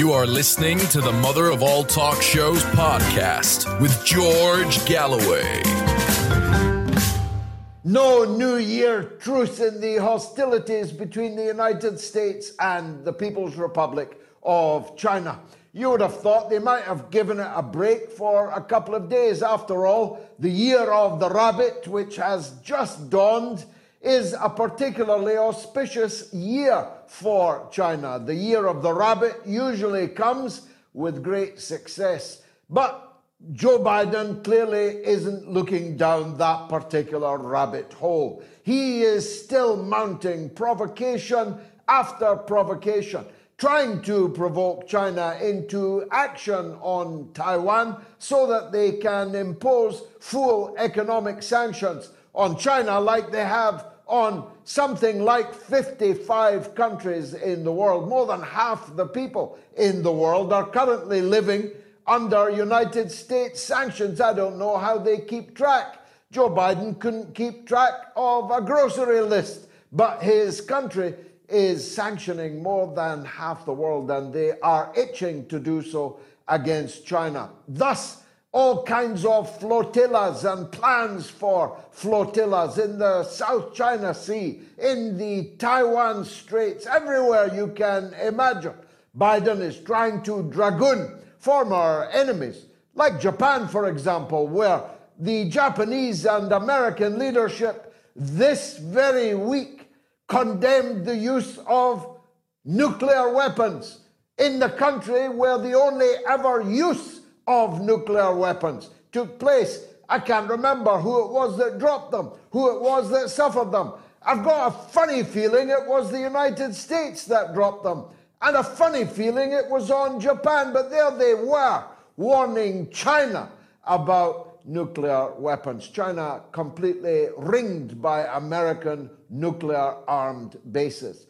You are listening to the Mother of All Talk Shows podcast with George Galloway. No New Year truce in the hostilities between the United States and the People's Republic of China. You would have thought they might have given it a break for a couple of days. After all, the year of the rabbit, which has just dawned, is a particularly auspicious year for China. The year of the rabbit usually comes with great success. But Joe Biden clearly isn't looking down that particular rabbit hole. He is still mounting provocation after provocation, trying to provoke China into action on Taiwan so that they can impose full economic sanctions on China like they have on something like 55 countries in the world. More than half the people in the world are currently living under United States sanctions. I don't know how they keep track. Joe Biden couldn't keep track of a grocery list, but his country is sanctioning more than half the world, and they are itching to do so against China. Thus, all kinds of flotillas and plans for flotillas in the South China Sea, in the Taiwan Straits, everywhere you can imagine. Biden is trying to dragoon former enemies, like Japan, for example, where the Japanese and American leadership this very week condemned the use of nuclear weapons in the country where the only ever use of nuclear weapons took place. I can't remember who it was that dropped them, who it was that suffered them. I've got a funny feeling it was the United States that dropped them, and a funny feeling it was on Japan, but there they were, warning China about nuclear weapons. China completely ringed by American nuclear armed bases.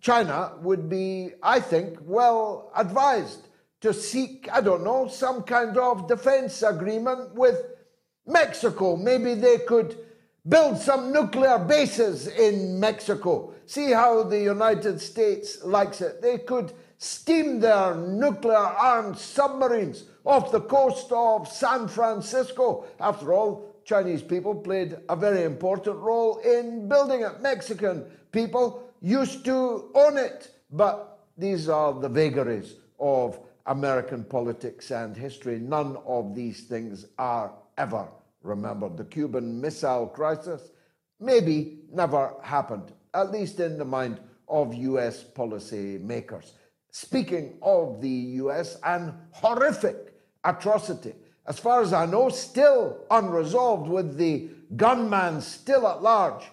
China would be, I think, well advised to seek, I don't know, some kind of defense agreement with Mexico. Maybe they could build some nuclear bases in Mexico. See how the United States likes it. They could steam their nuclear armed submarines off the coast of San Francisco. After all, Chinese people played a very important role in building it. Mexican people used to own it. But these are the vagaries of American politics and history, none of these things are ever remembered. The Cuban Missile Crisis maybe never happened, at least in the mind of US policy makers. Speaking of the US, an horrific atrocity, as far as I know, still unresolved with the gunman still at large.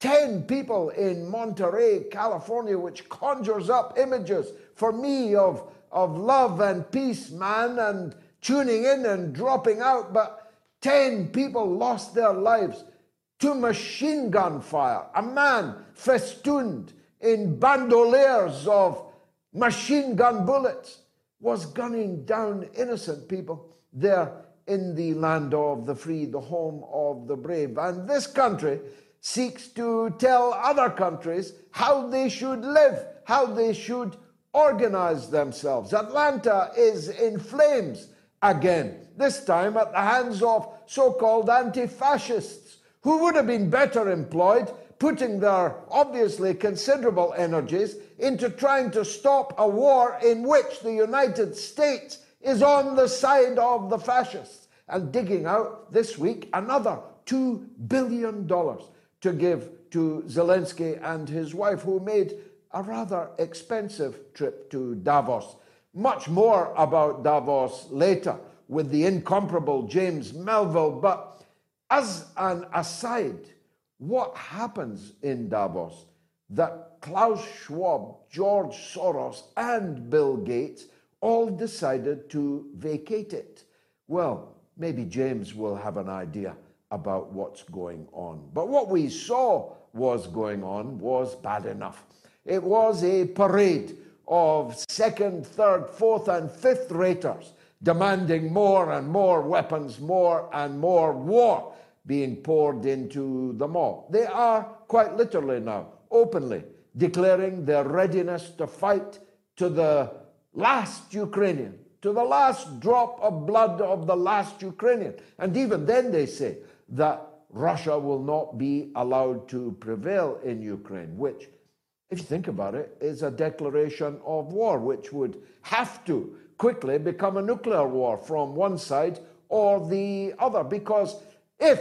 10 people in Monterey, California, which conjures up images for me of of love and peace, man, and tuning in and dropping out, but 10 people lost their lives to machine gun fire. A man festooned in bandoliers of machine gun bullets was gunning down innocent people there in the land of the free, the home of the brave. And this country seeks to tell other countries how they should live, how they should organize themselves. Atlanta is in flames again, this time at the hands of so called anti fascists who would have been better employed putting their obviously considerable energies into trying to stop a war in which the United States is on the side of the fascists and digging out this week another $2 billion to give to Zelensky and his wife, who made a rather expensive trip to Davos. Much more about Davos later with the incomparable James Melville. But as an aside, what happens in Davos that Klaus Schwab, George Soros, and Bill Gates all decided to vacate it? Well, maybe James will have an idea about what's going on. But what we saw was going on was bad enough. It was a parade of second, third, fourth, and fifth raters demanding more and more weapons, more and more war being poured into the all. They are quite literally now, openly declaring their readiness to fight to the last Ukrainian, to the last drop of blood of the last Ukrainian. And even then, they say that Russia will not be allowed to prevail in Ukraine, which, if you think about it, is a declaration of war, which would have to quickly become a nuclear war from one side or the other. Because if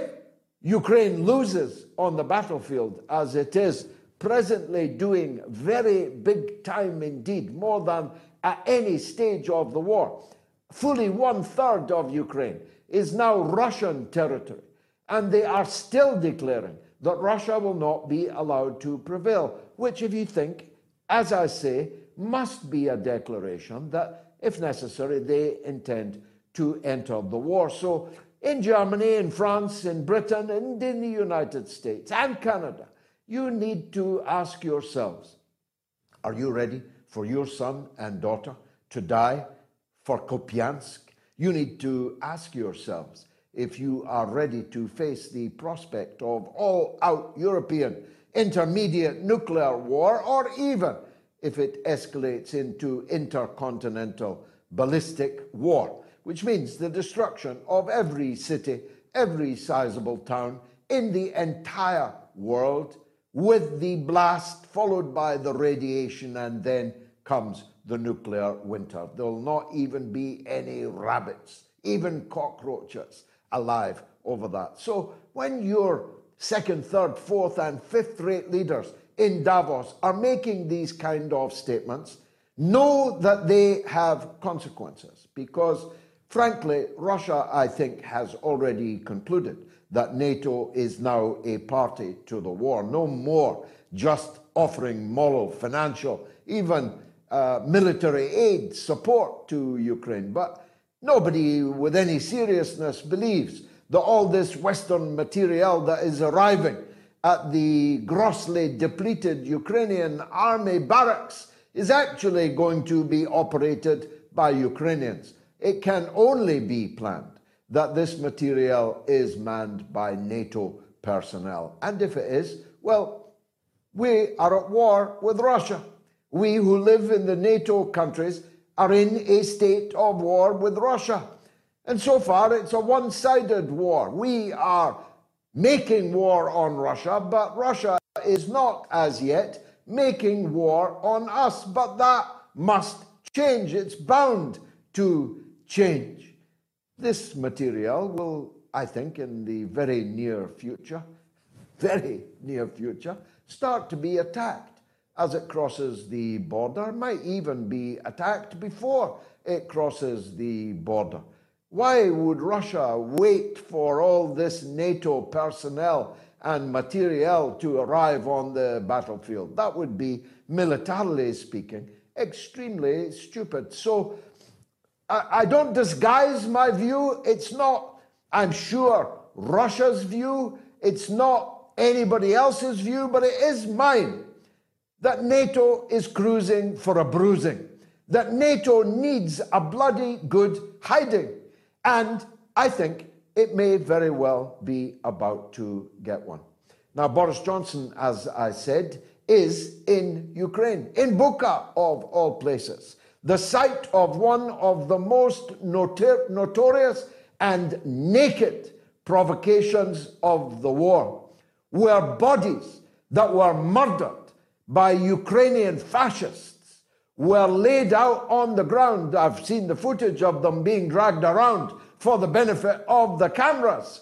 Ukraine loses on the battlefield, as it is presently doing very big time indeed, more than at any stage of the war, fully one third of Ukraine is now Russian territory. And they are still declaring that Russia will not be allowed to prevail, which, if you think, as I say, must be a declaration that, if necessary, they intend to enter the war. So, in Germany, in France, in Britain, and in the United States and Canada, you need to ask yourselves are you ready for your son and daughter to die for Kupiansk? You need to ask yourselves if you are ready to face the prospect of all out European intermediate nuclear war, or even if it escalates into intercontinental ballistic war, which means the destruction of every city, every sizable town in the entire world, with the blast followed by the radiation, and then comes the nuclear winter. There will not even be any rabbits, even cockroaches alive over that. So when your second, third, fourth, and fifth rate leaders in Davos are making these kind of statements, know that they have consequences because, frankly, Russia, I think, has already concluded that NATO is now a party to the war. No more just offering moral, financial, even uh, military aid support to Ukraine, but Nobody with any seriousness believes that all this Western material that is arriving at the grossly depleted Ukrainian army barracks is actually going to be operated by Ukrainians. It can only be planned that this material is manned by NATO personnel. And if it is, well, we are at war with Russia. We who live in the NATO countries are in a state of war with Russia. And so far, it's a one sided war. We are making war on Russia, but Russia is not as yet making war on us. But that must change. It's bound to change. This material will, I think, in the very near future, very near future, start to be attacked as it crosses the border, might even be attacked before it crosses the border. Why would Russia wait for all this NATO personnel and materiel to arrive on the battlefield? That would be, militarily speaking, extremely stupid. So I, I don't disguise my view. It's not, I'm sure, Russia's view. It's not anybody else's view, but it is mine that NATO is cruising for a bruising, that NATO needs a bloody good hiding. And I think it may very well be about to get one. Now, Boris Johnson, as I said, is in Ukraine, in Bucha, of all places, the site of one of the most notor- notorious and naked provocations of the war, where bodies that were murdered by Ukrainian fascists were laid out on the ground. I've seen the footage of them being dragged around for the benefit of the cameras,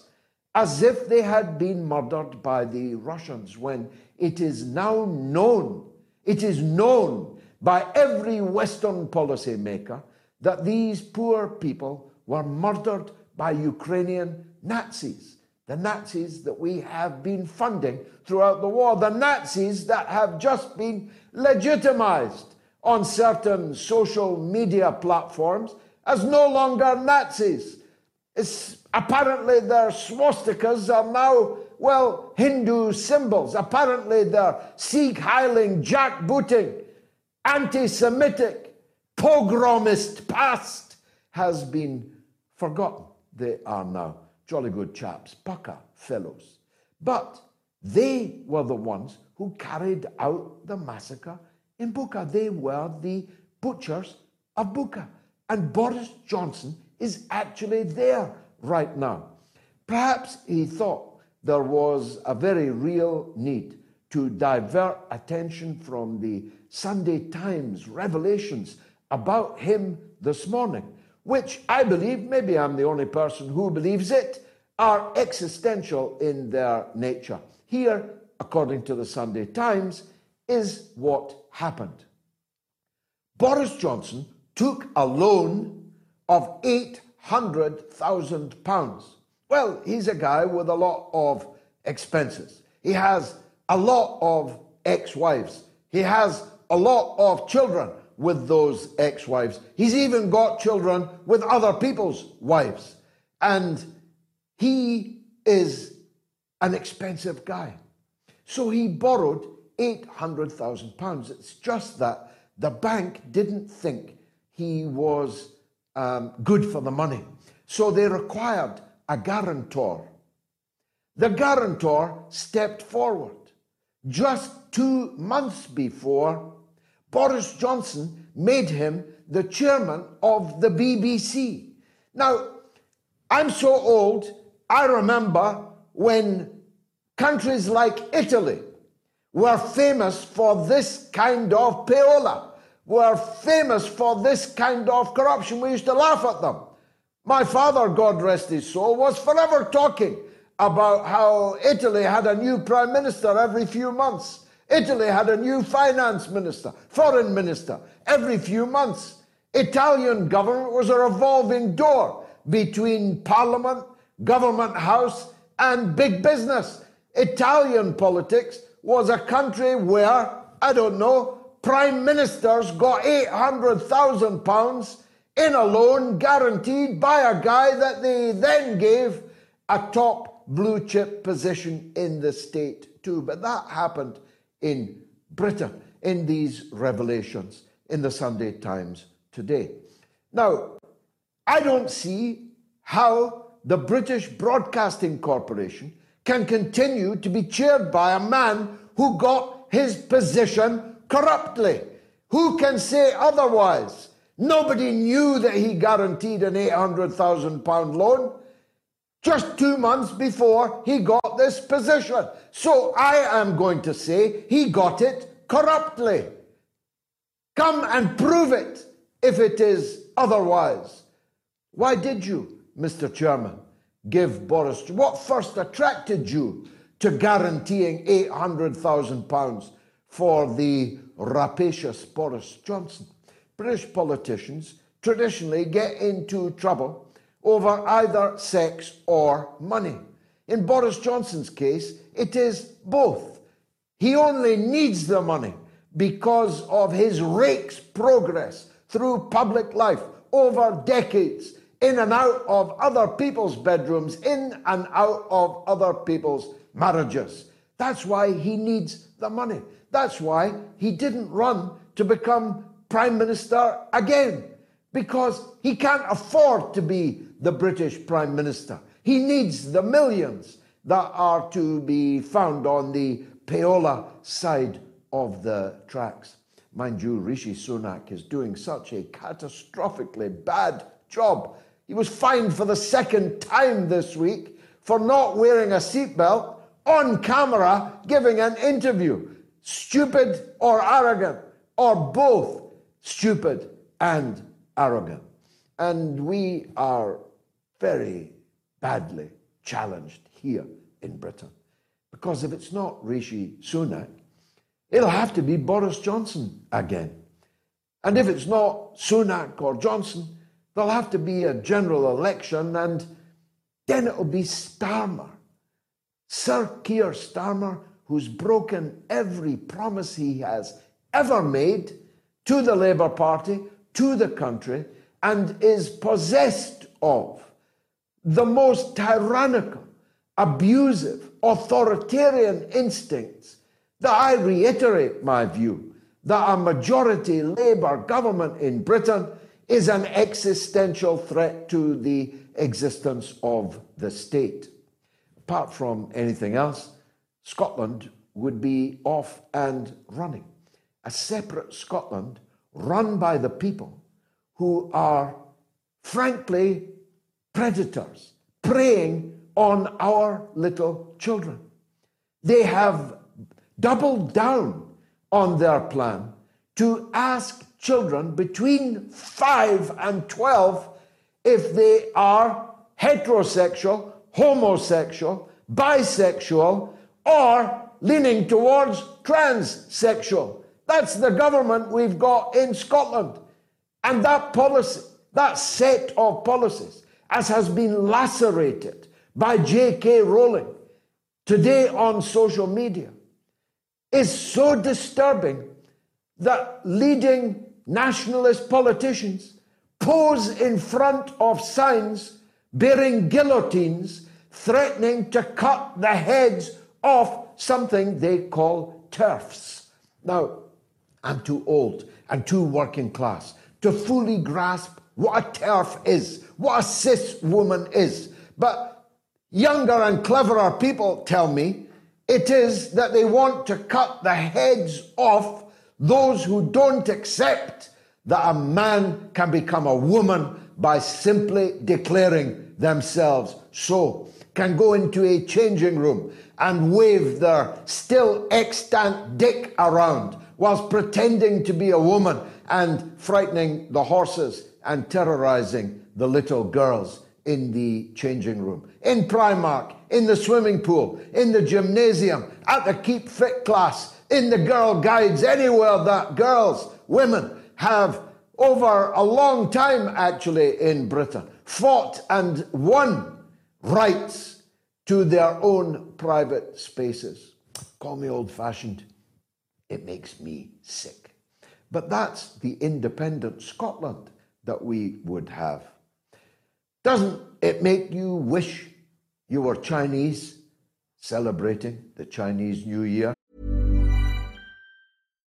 as if they had been murdered by the Russians, when it is now known, it is known by every Western policymaker that these poor people were murdered by Ukrainian Nazis. the Nazis that we have been funding throughout the war, the Nazis that have just been legitimized on certain social media platforms as no longer Nazis. It's, apparently, their swastikas are now, well, Hindu symbols. Apparently, their Sieg heiling, jackbooting, anti Semitic, pogromist past has been forgotten. They are now jolly good chaps, pucker fellows. But they were the ones who carried out the massacre in Bucha. They were the butchers of Bucha. And Boris Johnson is actually there right now. Perhaps he thought there was a very real need to divert attention from the Sunday Times revelations about him this morning which I believe, maybe I'm the only person who believes it, are existential in their nature. Here, according to the Sunday Times, is what happened. Boris Johnson took a loan of £800,000. Well, he's a guy with a lot of expenses. He has a lot of ex wives. He has a lot of children with those ex wives. He's even got children with other people's wives. And he is an expensive guy. So he borrowed £800,000. It's just that the bank didn't think he was um, good for the money. So they required a guarantor. The guarantor stepped forward. Just two months before, Boris Johnson made him the chairman of the BBC. Now, I'm so old, I remember when countries like Italy were famous for this kind of payola, were famous for this kind of corruption. We used to laugh at them. My father, God rest his soul, was forever talking about how Italy had a new prime minister every few months. Italy had a new finance minister, foreign minister, every few months. Italian government was a revolving door between parliament, government house, and big business. Italian politics was a country where, I don't know, prime ministers got 800,000 pounds in a loan guaranteed by a guy that they then gave a top blue chip position in the state too. But that happened in Britain in these revelations in the Sunday Times today. Now, I don't see how the British Broadcasting Corporation can continue to be cheered by a man who got his position corruptly. Who can say otherwise? Nobody knew that he guaranteed an £800,000 loan just two months before he got this position. So I am going to say he got it corruptly. Come and prove it if it is otherwise. Why did you, Mr. Chairman, give Boris? What first attracted you to guaranteeing £800,000 for the rapacious Boris Johnson? British politicians traditionally get into trouble over either sex or money. In Boris Johnson's case, it is both. He only needs the money because of his rake's progress through public life over decades, in and out of other people's bedrooms, in and out of other people's marriages. That's why he needs the money. That's why he didn't run to become Prime Minister again, because he can't afford to be the British Prime Minister. He needs the millions that are to be found on the payola side of the tracks. Mind you, Rishi Sunak is doing such a catastrophically bad job. He was fined for the second time this week for not wearing a seatbelt on camera giving an interview. Stupid or arrogant, or both stupid and arrogant. And we are very badly challenged here in Britain. Because if it's not Rishi Sunak, it'll have to be Boris Johnson again. And if it's not Sunak or Johnson, there'll have to be a general election, and then it'll be Starmer. Sir Keir Starmer, who's broken every promise he has ever made to the Labour Party, to the country, and is possessed of the most tyrannical, abusive, authoritarian instincts that I reiterate my view that a majority Labour government in Britain is an existential threat to the existence of the state. Apart from anything else, Scotland would be off and running. A separate Scotland run by the people who are, frankly, predators, preying on our little children. They have doubled down on their plan to ask children between 5 and 12 if they are heterosexual, homosexual, bisexual, or leaning towards transsexual. That's the government we've got in Scotland. And that policy, that set of policies, as has been lacerated by J.K. Rowling today on social media, is so disturbing that leading nationalist politicians pose in front of signs bearing guillotines threatening to cut the heads off something they call TERFs. Now, I'm too old and too working class to fully grasp what a TERF is, what a cis woman is. But younger and cleverer people tell me it is that they want to cut the heads off those who don't accept that a man can become a woman by simply declaring themselves. So, can go into a changing room and wave their still extant dick around whilst pretending to be a woman and frightening the horses and terrorizing the little girls in the changing room, in Primark, in the swimming pool, in the gymnasium, at the Keep Fit class, in the girl guides, anywhere that girls, women have over a long time actually in Britain fought and won rights to their own private spaces. Call me old fashioned, it makes me sick. But that's the independent Scotland that we would have. Doesn't it make you wish you were Chinese celebrating the Chinese New Year?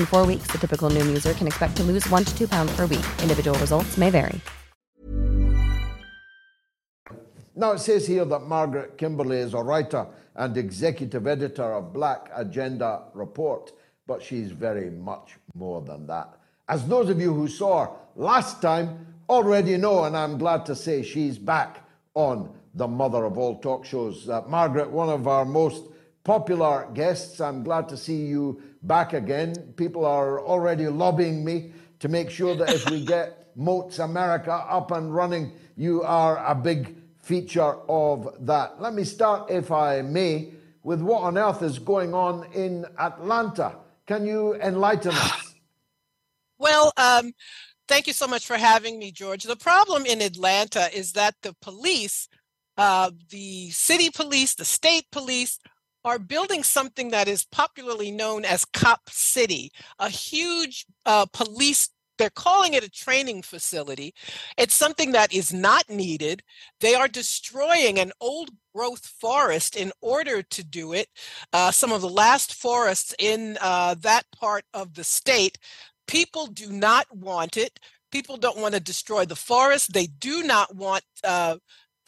In four weeks, the typical Noom user can expect to lose one to two pounds per week. Individual results may vary. Now, it says here that Margaret Kimberley is a writer and executive editor of Black Agenda Report, but she's very much more than that. As those of you who saw her last time already know, and I'm glad to say she's back on the mother of all talk shows. Uh, Margaret, one of our most popular guests, I'm glad to see you back again. People are already lobbying me to make sure that if we get Moats America up and running, you are a big feature of that. Let me start, if I may, with what on earth is going on in Atlanta. Can you enlighten us? Well, um, thank you so much for having me, George. The problem in Atlanta is that the police, uh, the city police, the state police, are building something that is popularly known as Cop City, a huge uh, police they're calling it a training facility. It's something that is not needed. They are destroying an old growth forest in order to do it. Uh, some of the last forests in uh, that part of the state. People do not want it. People don't want to destroy the forest. They do not want uh,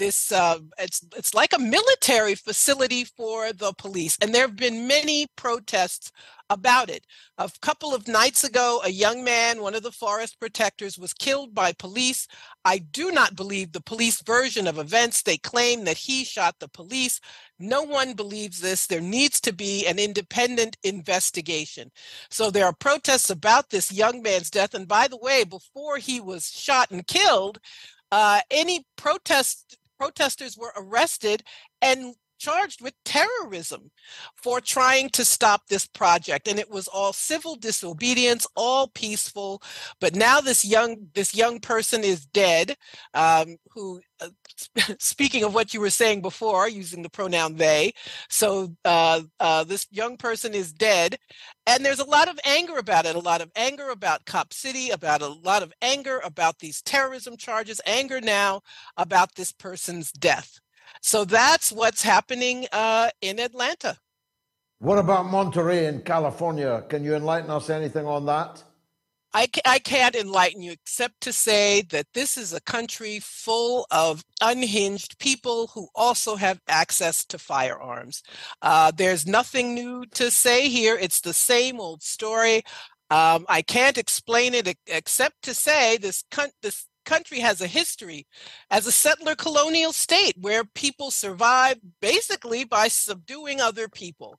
this uh, it's it's like a military facility for the police and there have been many protests about it. A couple of nights ago a young man one of the forest protectors was killed by police. I do not believe the police version of events. They claim that he shot the police. No one believes this. There needs to be an independent investigation. So there are protests about this young man's death and by the way before he was shot and killed uh, any protest protesters were arrested and charged with terrorism for trying to stop this project. And it was all civil disobedience all peaceful. But now this young this young person is dead um, who uh, speaking of what you were saying before using the pronoun they. So uh, uh, this young person is dead. And there's a lot of anger about it a lot of anger about cop city about a lot of anger about these terrorism charges anger now about this person's death so that's what's happening uh, in Atlanta. What about Monterey in California? Can you enlighten us anything on that? I, I can't enlighten you except to say that this is a country full of unhinged people who also have access to firearms. Uh, there's nothing new to say here. It's the same old story. Um, I can't explain it except to say this, this country has a history as a settler colonial state where people survive basically by subduing other people.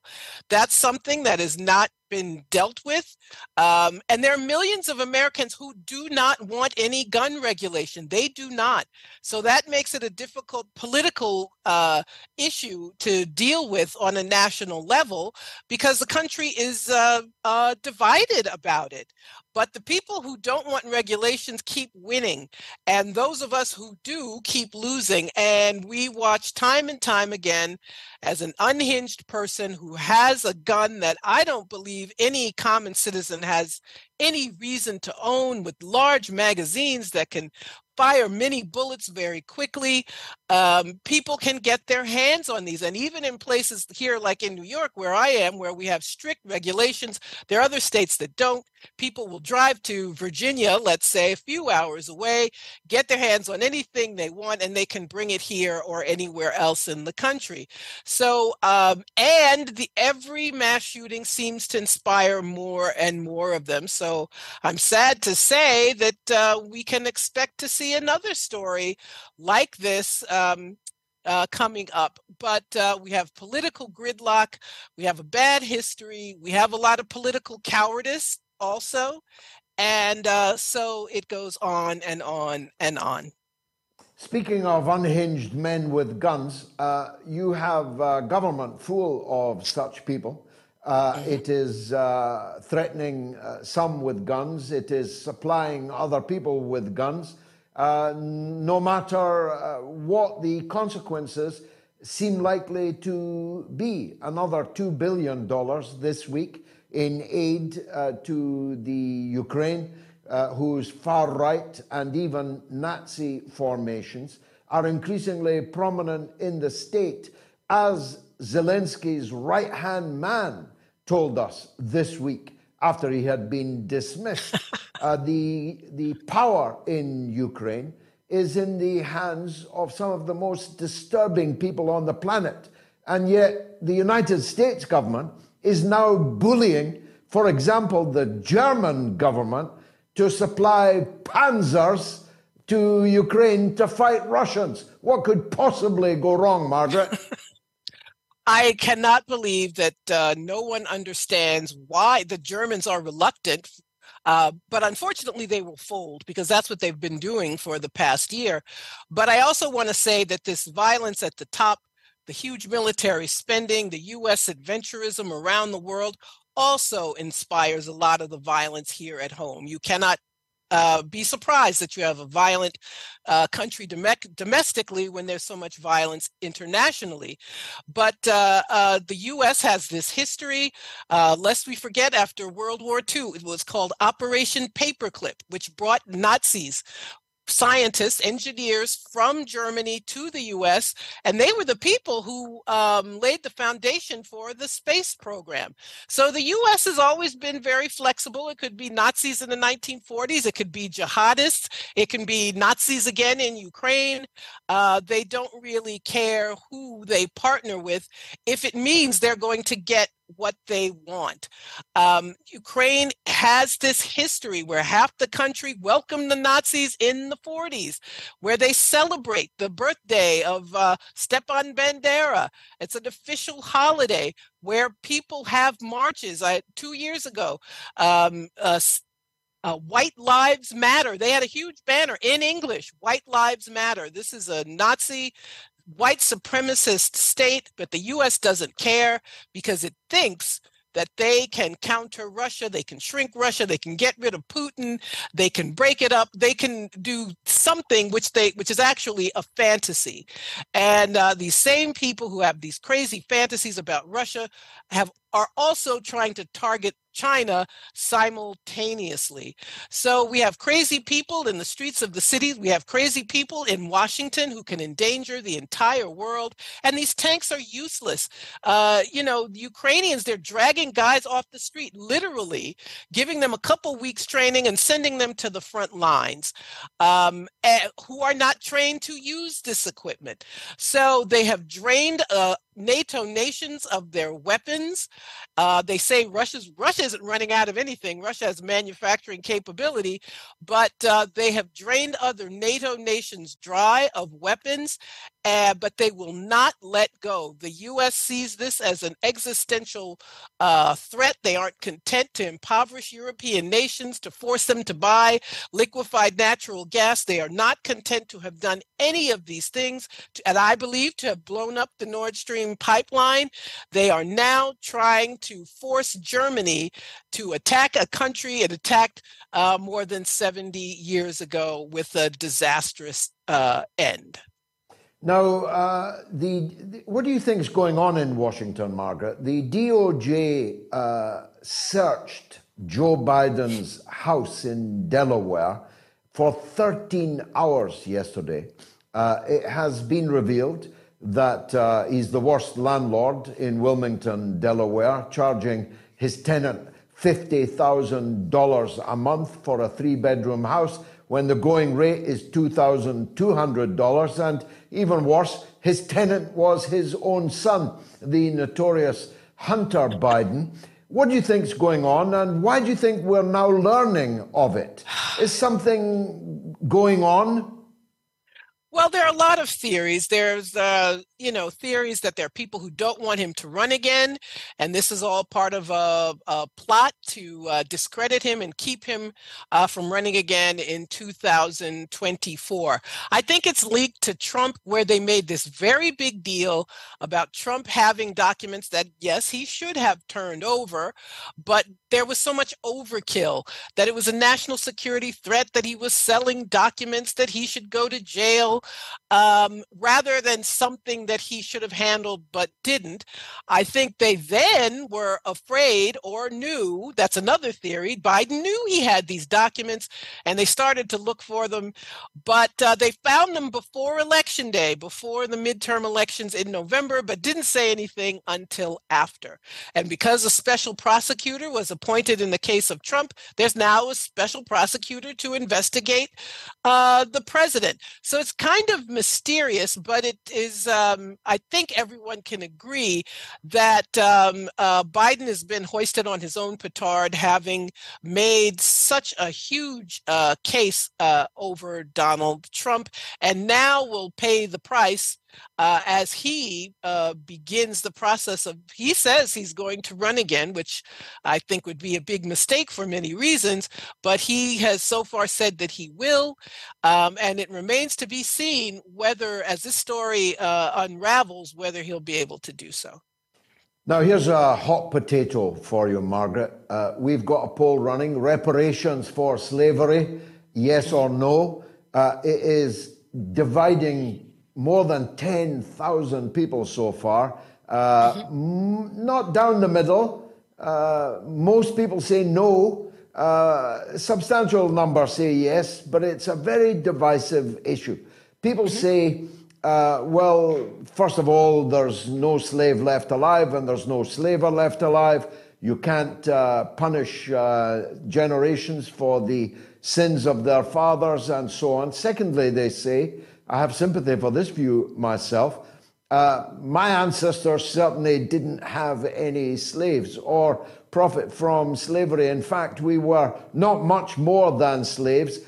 That's something that has not been dealt with. Um, and there are millions of Americans who do not want any gun regulation. They do not. So that makes it a difficult political uh, issue to deal with on a national level because the country is uh, uh, divided about it. But the people who don't want regulations keep winning. And those of us who do keep losing. And we watch time and time again as an unhinged person who has a gun that I don't believe any common citizen has any reason to own with large magazines that can fire many bullets very quickly. Um, people can get their hands on these. And even in places here, like in New York, where I am, where we have strict regulations, there are other states that don't. People will drive to Virginia, let's say, a few hours away, get their hands on anything they want, and they can bring it here or anywhere else in the country. So, um, and the every mass shooting seems to inspire more and more of them. So, I'm sad to say that uh, we can expect to see see another story like this um, uh, coming up. But uh, we have political gridlock, we have a bad history, we have a lot of political cowardice also. And uh, so it goes on and on and on. Speaking of unhinged men with guns, uh, you have a government full of such people. Uh, mm-hmm. it is uh, threatening uh, some with guns. It is supplying other people with guns uh, no matter uh, what the consequences seem likely to be. Another $2 billion this week in aid uh, to the Ukraine, uh, whose far right and even Nazi formations are increasingly prominent in the state, as Zelensky's right hand man told us this week after he had been dismissed. uh, the, the power in Ukraine is in the hands of some of the most disturbing people on the planet. And yet, the United States government is now bullying, for example, the German government to supply panzers to Ukraine to fight Russians. What could possibly go wrong, Margaret? I cannot believe that uh, no one understands why the Germans are reluctant. Uh, but unfortunately, they will fold because that's what they've been doing for the past year. But I also want to say that this violence at the top, the huge military spending, the US adventurism around the world also inspires a lot of the violence here at home. You cannot uh, be surprised that you have a violent uh, country dom- domestically when there's so much violence internationally. But uh, uh, the U.S. has this history. Uh, lest we forget, after World War II, it was called Operation Paperclip, which brought Nazis scientists, engineers from Germany to the US, and they were the people who um, laid the foundation for the space program. So the US has always been very flexible. It could be Nazis in the 1940s, it could be jihadists, it can be Nazis again in Ukraine. Uh, they don't really care who they partner with if it means they're going to get what they want. Um, Ukraine has this history where half the country welcomed the Nazis in the 40s, where they celebrate the birthday of uh, Stepan Bandera. It's an official holiday where people have marches. I, two years ago, um, uh, uh, White Lives Matter. They had a huge banner in English White Lives Matter. This is a Nazi white supremacist state, but the US doesn't care because it thinks that they can counter Russia, they can shrink Russia, they can get rid of Putin, they can break it up, they can do something which they which is actually a fantasy. And uh, these same people who have these crazy fantasies about Russia have are also trying to target China simultaneously. So we have crazy people in the streets of the cities. We have crazy people in Washington who can endanger the entire world. And these tanks are useless. Uh, you know, Ukrainians, they're dragging guys off the street, literally giving them a couple weeks training and sending them to the front lines um, eh, who are not trained to use this equipment. So they have drained uh, NATO nations of their weapons. Uh, they say Russia's Russia isn't running out of anything. Russia has manufacturing capability, but uh, they have drained other NATO nations dry of weapons, uh, but they will not let go. The U.S. sees this as an existential uh, threat. They aren't content to impoverish European nations to force them to buy liquefied natural gas. They are not content to have done any of these things, to, and I believe to have blown up the Nord Stream pipeline. They are now trying to force Germany to attack a country it attacked uh, more than 70 years ago with a disastrous uh, end. Now, uh, the, the, what do you think is going on in Washington, Margaret? The DOJ uh, searched Joe Biden's house in Delaware for 13 hours yesterday. Uh, it has been revealed that uh, he's the worst landlord in Wilmington, Delaware, charging his tenant $50,000 a month for a three bedroom house when the going rate is $2,200. And even worse, his tenant was his own son, the notorious Hunter Biden. What do you think is going on, and why do you think we're now learning of it? Is something going on well, there are a lot of theories. There's, uh, you know, theories that there are people who don't want him to run again, and this is all part of a, a plot to uh, discredit him and keep him uh, from running again in 2024. I think it's leaked to Trump where they made this very big deal about Trump having documents that, yes, he should have turned over, but there was so much overkill that it was a national security threat that he was selling documents that he should go to jail um, rather than something that he should have handled but didn't. I think they then were afraid or knew that's another theory. Biden knew he had these documents and they started to look for them, but uh, they found them before election day, before the midterm elections in November, but didn't say anything until after. And because a special prosecutor was appointed in the case of Trump, there's now a special prosecutor to investigate uh, the president. So it's kind of mysterious, but it is, um, I think everyone can agree that um, uh, Biden has been hoisted on his own petard, having made such a huge uh, case uh, over Donald Trump, and now will pay the price uh, as he uh, begins the process of, he says he's going to run again, which I think would be a big mistake for many reasons, but he has so far said that he will. Um, and it remains to be seen whether, as this story uh, unravels, whether he'll be able to do so. Now, here's a hot potato for you, Margaret. Uh, we've got a poll running reparations for slavery yes or no. Uh, it is dividing more than 10,000 people so far. Uh, mm-hmm. Not down the middle. Uh, most people say no. Uh, substantial number say yes, but it's a very divisive issue. People mm-hmm. say, uh, well, first of all, there's no slave left alive and there's no slaver left alive. You can't uh, punish uh, generations for the sins of their fathers and so on. Secondly, they say, I have sympathy for this view myself. Uh, my ancestors certainly didn't have any slaves or profit from slavery. In fact, we were not much more than slaves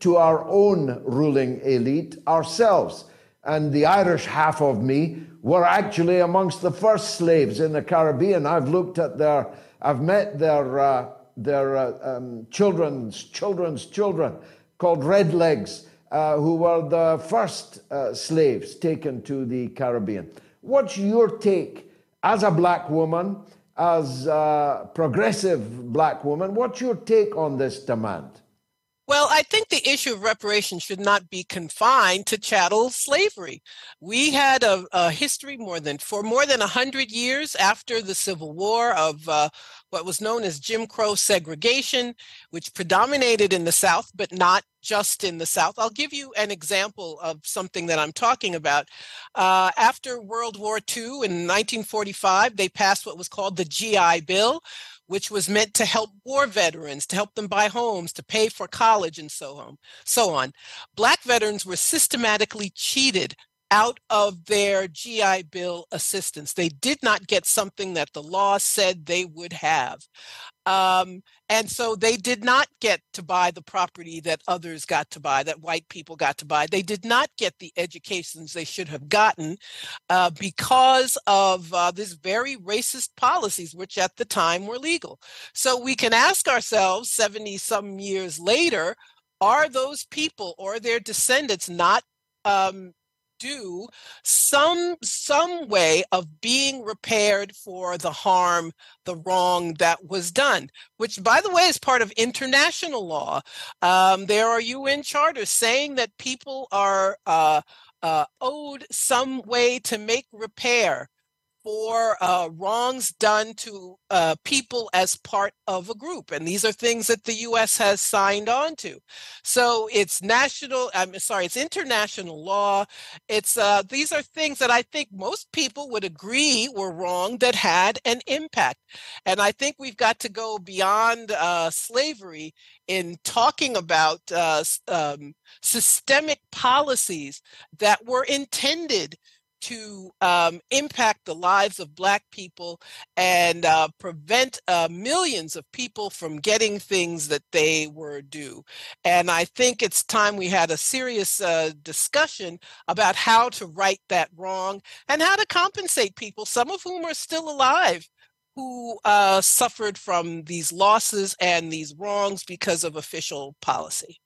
to our own ruling elite ourselves. And the Irish half of me were actually amongst the first slaves in the Caribbean. I've looked at their, I've met their, uh, their uh, um, children's children's children called redlegs, uh, who were the first uh, slaves taken to the Caribbean. What's your take as a black woman, as a progressive black woman? What's your take on this demand? Well, I think the issue of reparations should not be confined to chattel slavery. We had a, a history more than for more than hundred years after the Civil War of uh, what was known as Jim Crow segregation, which predominated in the South, but not just in the South. I'll give you an example of something that I'm talking about. Uh, after World War II in 1945, they passed what was called the GI Bill, which was meant to help war veterans, to help them buy homes, to pay for college, and so on. So on. Black veterans were systematically cheated out of their GI Bill assistance. They did not get something that the law said they would have. Um, and so they did not get to buy the property that others got to buy, that white people got to buy. They did not get the educations they should have gotten uh, because of uh, these very racist policies, which at the time were legal. So we can ask ourselves 70 some years later, are those people or their descendants not um, do some some way of being repaired for the harm the wrong that was done which by the way is part of international law. Um, there are un charters saying that people are uh, uh, owed some way to make repair for uh, wrongs done to uh, people as part of a group. And these are things that the US has signed on to. So it's national, I'm sorry, it's international law. It's uh, these are things that I think most people would agree were wrong that had an impact. And I think we've got to go beyond uh, slavery in talking about uh, um, systemic policies that were intended to um, impact the lives of Black people and uh, prevent uh, millions of people from getting things that they were due. And I think it's time we had a serious uh, discussion about how to right that wrong and how to compensate people, some of whom are still alive. Who uh, suffered from these losses and these wrongs because of official policy?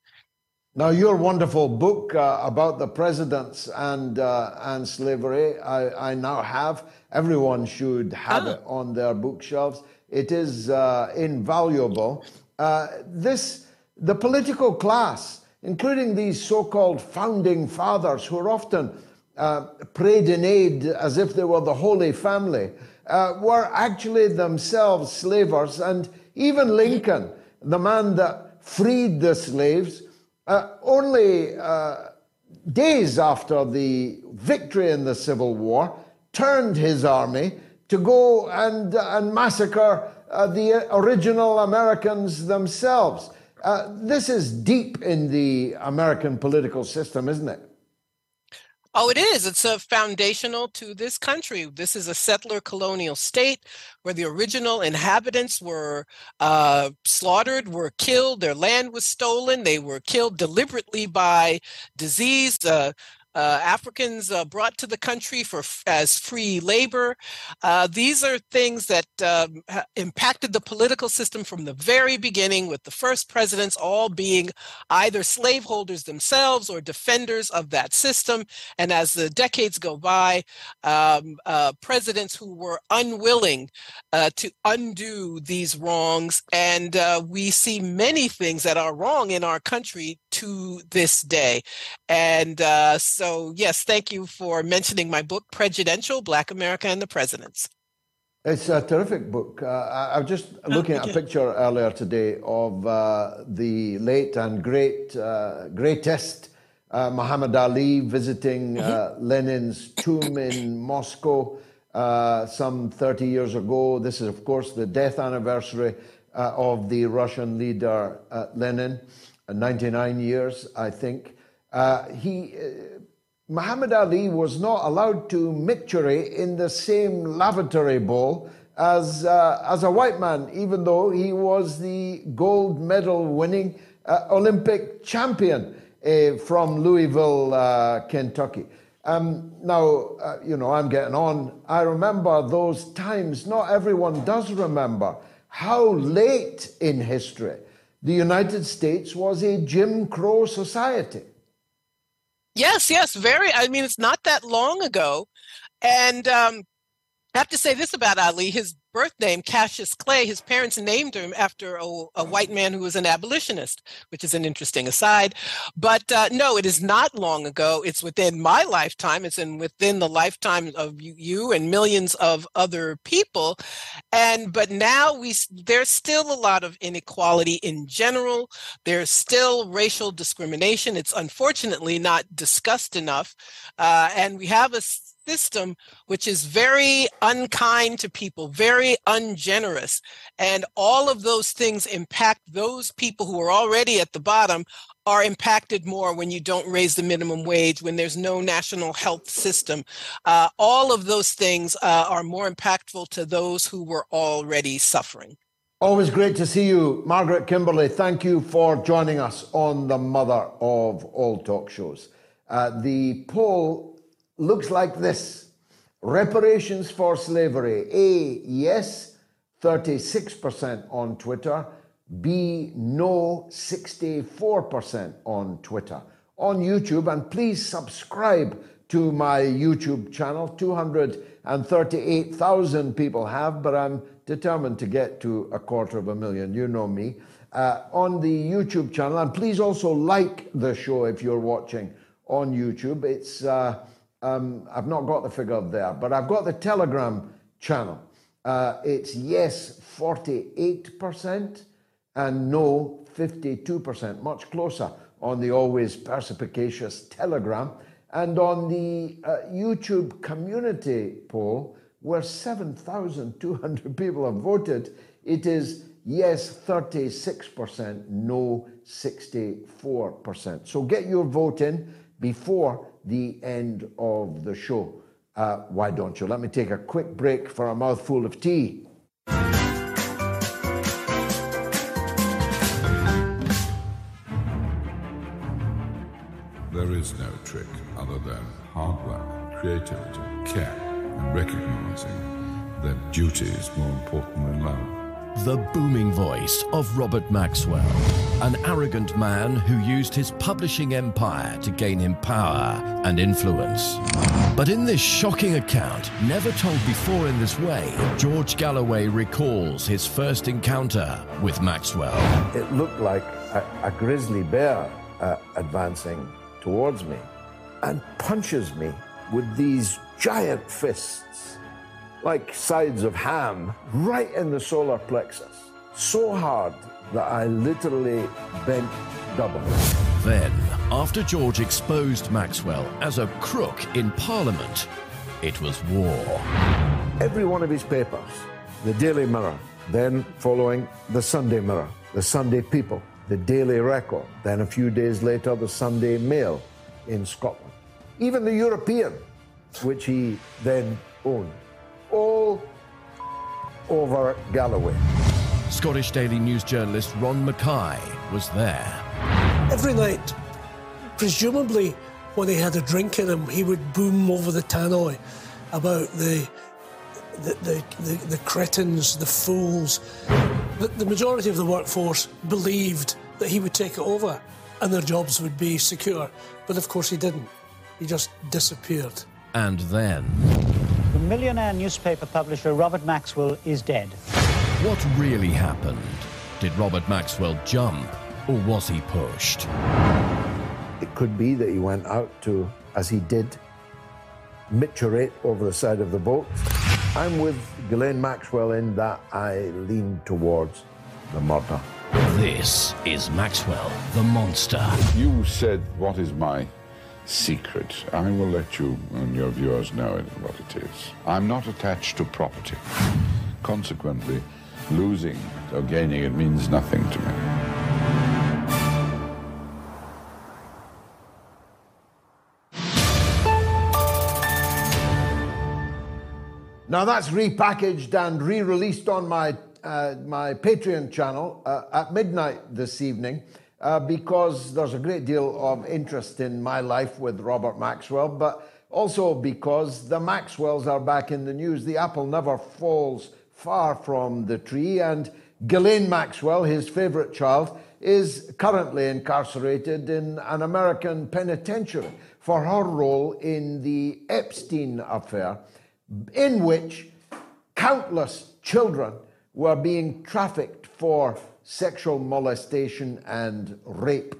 Now, your wonderful book uh, about the presidents and uh, and slavery, I, I, now have. Everyone should have it on their bookshelves. It is uh, invaluable. Uh, this the political class, including these so-called founding fathers, who are often uh, prayed in aid as if they were the Holy Family, uh, were actually themselves slavers. And even Lincoln, the man that freed the slaves uh, only uh, days after the victory in the Civil War, turned his army to go and, uh, and massacre uh, the original Americans themselves. Uh, this is deep in the American political system, isn't it? Oh, it is. It's a foundational to this country. This is a settler colonial state where the original inhabitants were uh, slaughtered, were killed, their land was stolen, they were killed deliberately by disease. Uh, uh, Africans uh, brought to the country for as free labor. Uh, these are things that um, impacted the political system from the very beginning, with the first presidents all being either slaveholders themselves or defenders of that system. And as the decades go by, um, uh, presidents who were unwilling uh, to undo these wrongs, and we see many things that are wrong in our country to this day. And uh, so, yes, thank you for mentioning my book, Prejudential Black America and the Presidents. It's a terrific book. Uh, I was just oh, looking at a picture earlier today of uh, the late and great, uh, greatest uh, Muhammad Ali visiting uh, mm-hmm. Lenin's tomb in Moscow uh, some 30 years ago. This is, of course, the death anniversary of the Russian leader Lenin, 99 years, I think. he Muhammad Ali was not allowed to micturate in the same lavatory bowl as, uh, as a white man, even though he was the gold medal winning uh, Olympic champion uh, from Louisville, uh, Kentucky. Um, now, uh, you know, I'm getting on. I remember those times. Not everyone does remember how late in history the United States was a Jim Crow society. Yes, yes, very. I mean, it's not that long ago. And um, I have to say this about Ali. His birth name, Cassius Clay, his parents named him after a, a, white man who was an abolitionist, which is an interesting aside. But uh, no, it is not long ago. It's within my lifetime. It's in within the lifetime of you, and millions of other people. And but now we there's still a lot of inequality in general. There's still racial discrimination. It's unfortunately not discussed enough, uh, and we have a system which is very unkind to people, very ungenerous. And all of those things impact those people who are already at the bottom are impacted more when you don't raise the minimum wage, when there's no national health system. Uh, all of those things uh, are more impactful to those who were already suffering. Always great to see you, Margaret Kimberley. Thank you for joining us on the mother of all talk shows. Uh, the poll looks like this reparations for slavery. A, yes, 36% on Twitter. B, no, 64% on Twitter. On YouTube, and please subscribe to my YouTube channel. 238,000 people have, but I'm determined to get to a quarter of a million. You know me. Uh, on the YouTube channel, and please also like the show if you're watching on YouTube. It's uh, um, I've not got the figure there, but I've got the Telegram channel. Uh, it's yes 48% and no 52%, much closer on the always perspicacious Telegram. And on the uh, YouTube community poll, where 7,200 people have voted, it is yes 36%, no 64%. So get your vote in before the end of the show. Uh, why don't you? Let me take a quick break for a mouthful of tea. There is no trick other than hard work, creativity, care, and recognizing that duty is more important than love. The booming voice of Robert Maxwell, an arrogant man who used his publishing empire to gain him power and influence. But in this shocking account, never told before in this way, George Galloway recalls his first encounter with Maxwell. It looked like a, a grizzly bear uh, advancing towards me and punches me with these giant fists like sides of ham, right in the solar plexus. So hard that I literally bent double. Then, after George exposed Maxwell as a crook in Parliament, it was war. Every one of his papers, the Daily Mirror, then following the Sunday Mirror, the Sunday People, the Daily Record, then a few days later, the Sunday Mail in Scotland. Even the European, which he then owned all over Galloway. Scottish Daily News journalist Ron Mackay was there. Every night, presumably when he had a drink in him, he would boom over the tannoy about the the, the, the, the cretins, the fools. The, the majority of the workforce believed that he would take it over and their jobs would be secure. But of course he didn't. He just disappeared. And then the millionaire newspaper publisher Robert Maxwell is dead. What really happened? Did Robert Maxwell jump? or was he pushed? It could be that he went out to, as he did, micturate over the side of the boat. I'm with Ghislaine Maxwell in that I lean towards the murder. This is Maxwell, the monster. You said, What is my secret? I will let you and your viewers know what it is. I'm not attached to property. Consequently, losing or gaining it means nothing to me. Now that's repackaged and re-released on my uh, my Patreon channel uh, at midnight this evening uh, because there's a great deal of interest in my life with Robert Maxwell, but also because the Maxwells are back in the news. The apple never falls far from the tree, and Ghislaine Maxwell, his favourite child, is currently incarcerated in an American penitentiary for her role in the Epstein affair in which countless children were being trafficked for sexual molestation and rape.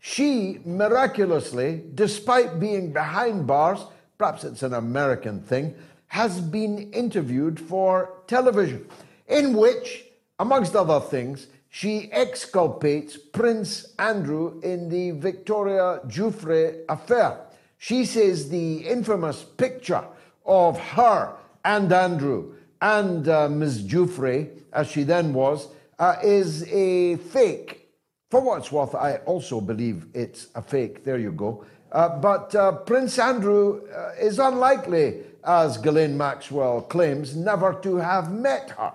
She miraculously, despite being behind bars, perhaps it's an American thing, has been interviewed for television, in which, amongst other things, she exculpates Prince Andrew in the Victoria Giuffre affair. She says the infamous picture of her and Andrew and uh, Ms. As she then was, uh, is a fake. For what it's worth, I also believe it's a fake. There you go. Uh, but uh, Prince Andrew uh, is unlikely, as Ghislaine Maxwell claims, never to have met her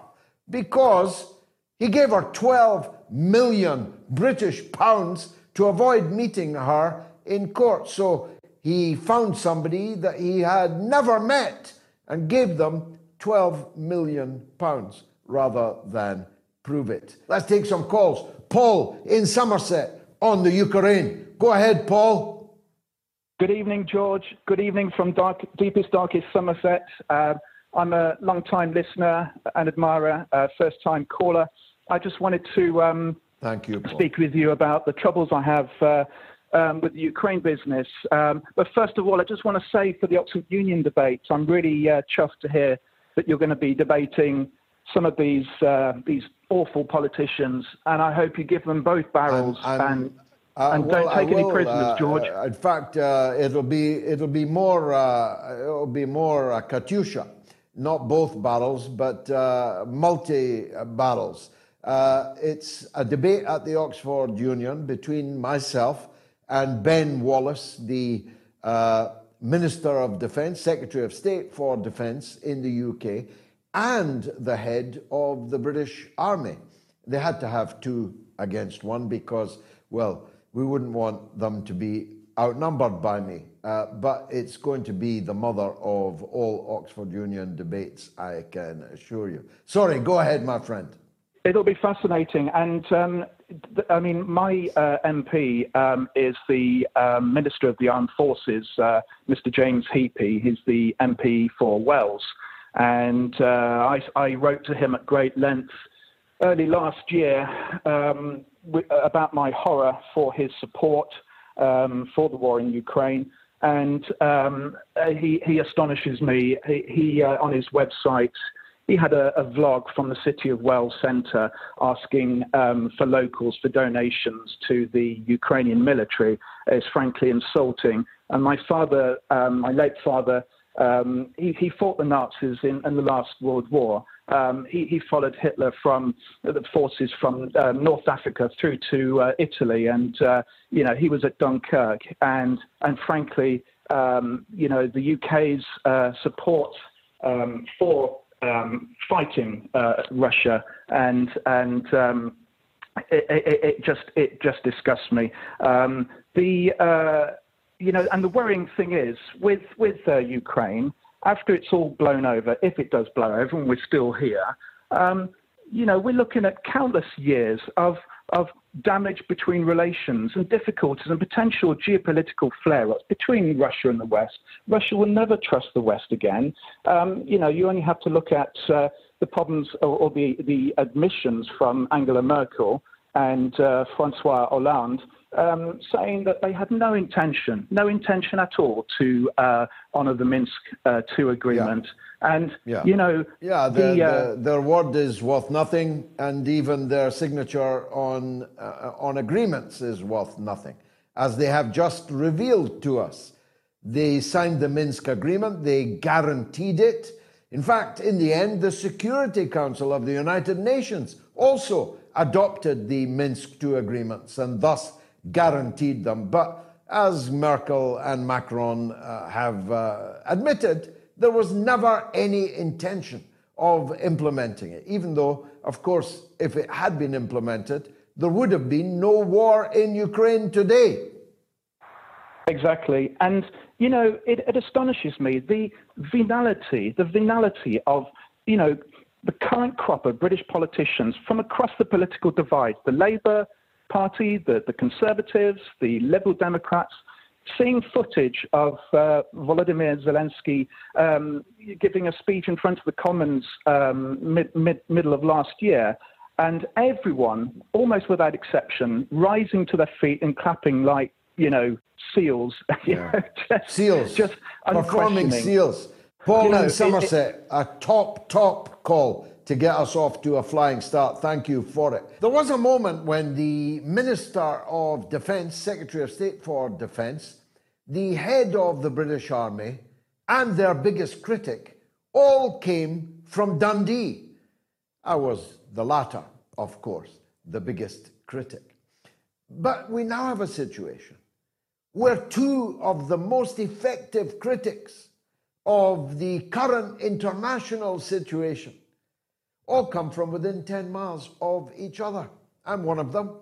because he gave her 12 million British pounds to avoid meeting her in court. So he found somebody that he had never met and gave them 12 million pounds rather than prove it. Let's take some calls. Paul in Somerset on the Ukraine. Go ahead, Paul. Good evening, George. Good evening from dark, deepest, darkest Somerset. Uh, I'm a long-time listener and admirer, uh, first-time caller. I just wanted to um, thank you Paul. speak with you about the troubles I have uh, um, with the Ukraine business. Um, but first of all, I just want to say for the Oxford Union debate, I'm really uh, chuffed to hear that you're going to be debating some of these uh, these awful politicians, and I hope you give them both barrels I'm, I'm, and. Uh, and well, don't take will, any prisoners, uh, George. in fact, uh, it'll be it'll be more uh, it'll be more Katyusha, not both barrels, but multi barrels. it's a debate at the Oxford Union between myself and Ben Wallace, the uh, Minister of Defence, Secretary of State for Defence in the UK, and the head of the British Army. They had to have two against one because, well, we wouldn't want them to be outnumbered by me. Uh, but it's going to be the mother of all Oxford Union debates, I can assure you. Sorry, go ahead, my friend. It'll be fascinating. And um, I mean, my uh, MP um, is the um, Minister of the Armed Forces, uh, Mr. James Heappey. He's the MP for Wells. And uh, I, I, wrote to him at great length early last year um, about my horror for his support um, for the war in Ukraine. And um, he, he, astonishes me. He, he uh, on his website, he had a, a, vlog from the City of Wells Centre asking um, for locals for donations to the Ukrainian military. It's frankly insulting. And my father, um, my late father, um, he, he, fought the Nazis in, in the last World War. Um, he, he, followed Hitler from the forces from uh, North Africa through to uh, Italy, and uh, you know he was at Dunkirk. And and frankly, um, you know the UK's uh, support um, for um, fighting uh, Russia, and and um, it, it, it, just it just disgusts me. The uh, you know, and the worrying thing is with with uh, Ukraine, after it's all blown over, if it does blow over, and we're still here, um, you know, we're looking at countless years of of damage between relations and difficulties and potential geopolitical flare-ups between Russia and the West. Russia will never trust the West again. Um, you know, you only have to look at uh, the problems or, or, the, the admissions from Angela Merkel and uh, Francois Hollande um, saying that they had no intention, no intention at all to uh, honour the Minsk uh, II agreement. Yeah. And, yeah. you know, yeah, the, the, uh, the, their word is worth nothing, and even their signature on, uh, on agreements is worth nothing, as they have just revealed to us. They signed the Minsk agreement, they guaranteed it. In fact, in the end, the Security Council of the United Nations also adopted the Minsk II agreements and thus guaranteed them. But as Merkel and Macron uh, have uh, admitted, there was never any intention of implementing it, even though, of course, if it had been implemented, there would have been no war in Ukraine today. Exactly. And, you know, it, it astonishes me the venality, the venality of, you know, the current crop of British politicians from across the political divide, the Labour, Party, the, the Conservatives, the Liberal Democrats, seeing footage of uh, Volodymyr Zelensky um, giving a speech in front of the Commons um, mid, mid, middle of last year, and everyone, almost without exception, rising to their feet and clapping like, you know, seals. Yeah. just, seals. Just performing seals. Paul you know, in Somerset, it, it, a top, top call to get us off to a flying start. Thank you for it. There was a moment when the Minister of Defence, Secretary of State for Defence, the head of the British Army, and their biggest critic all came from Dundee. I was the latter, of course, the biggest critic. But we now have a situation where two of the most effective critics of the current international situation all come from within 10 miles of each other. I'm one of them.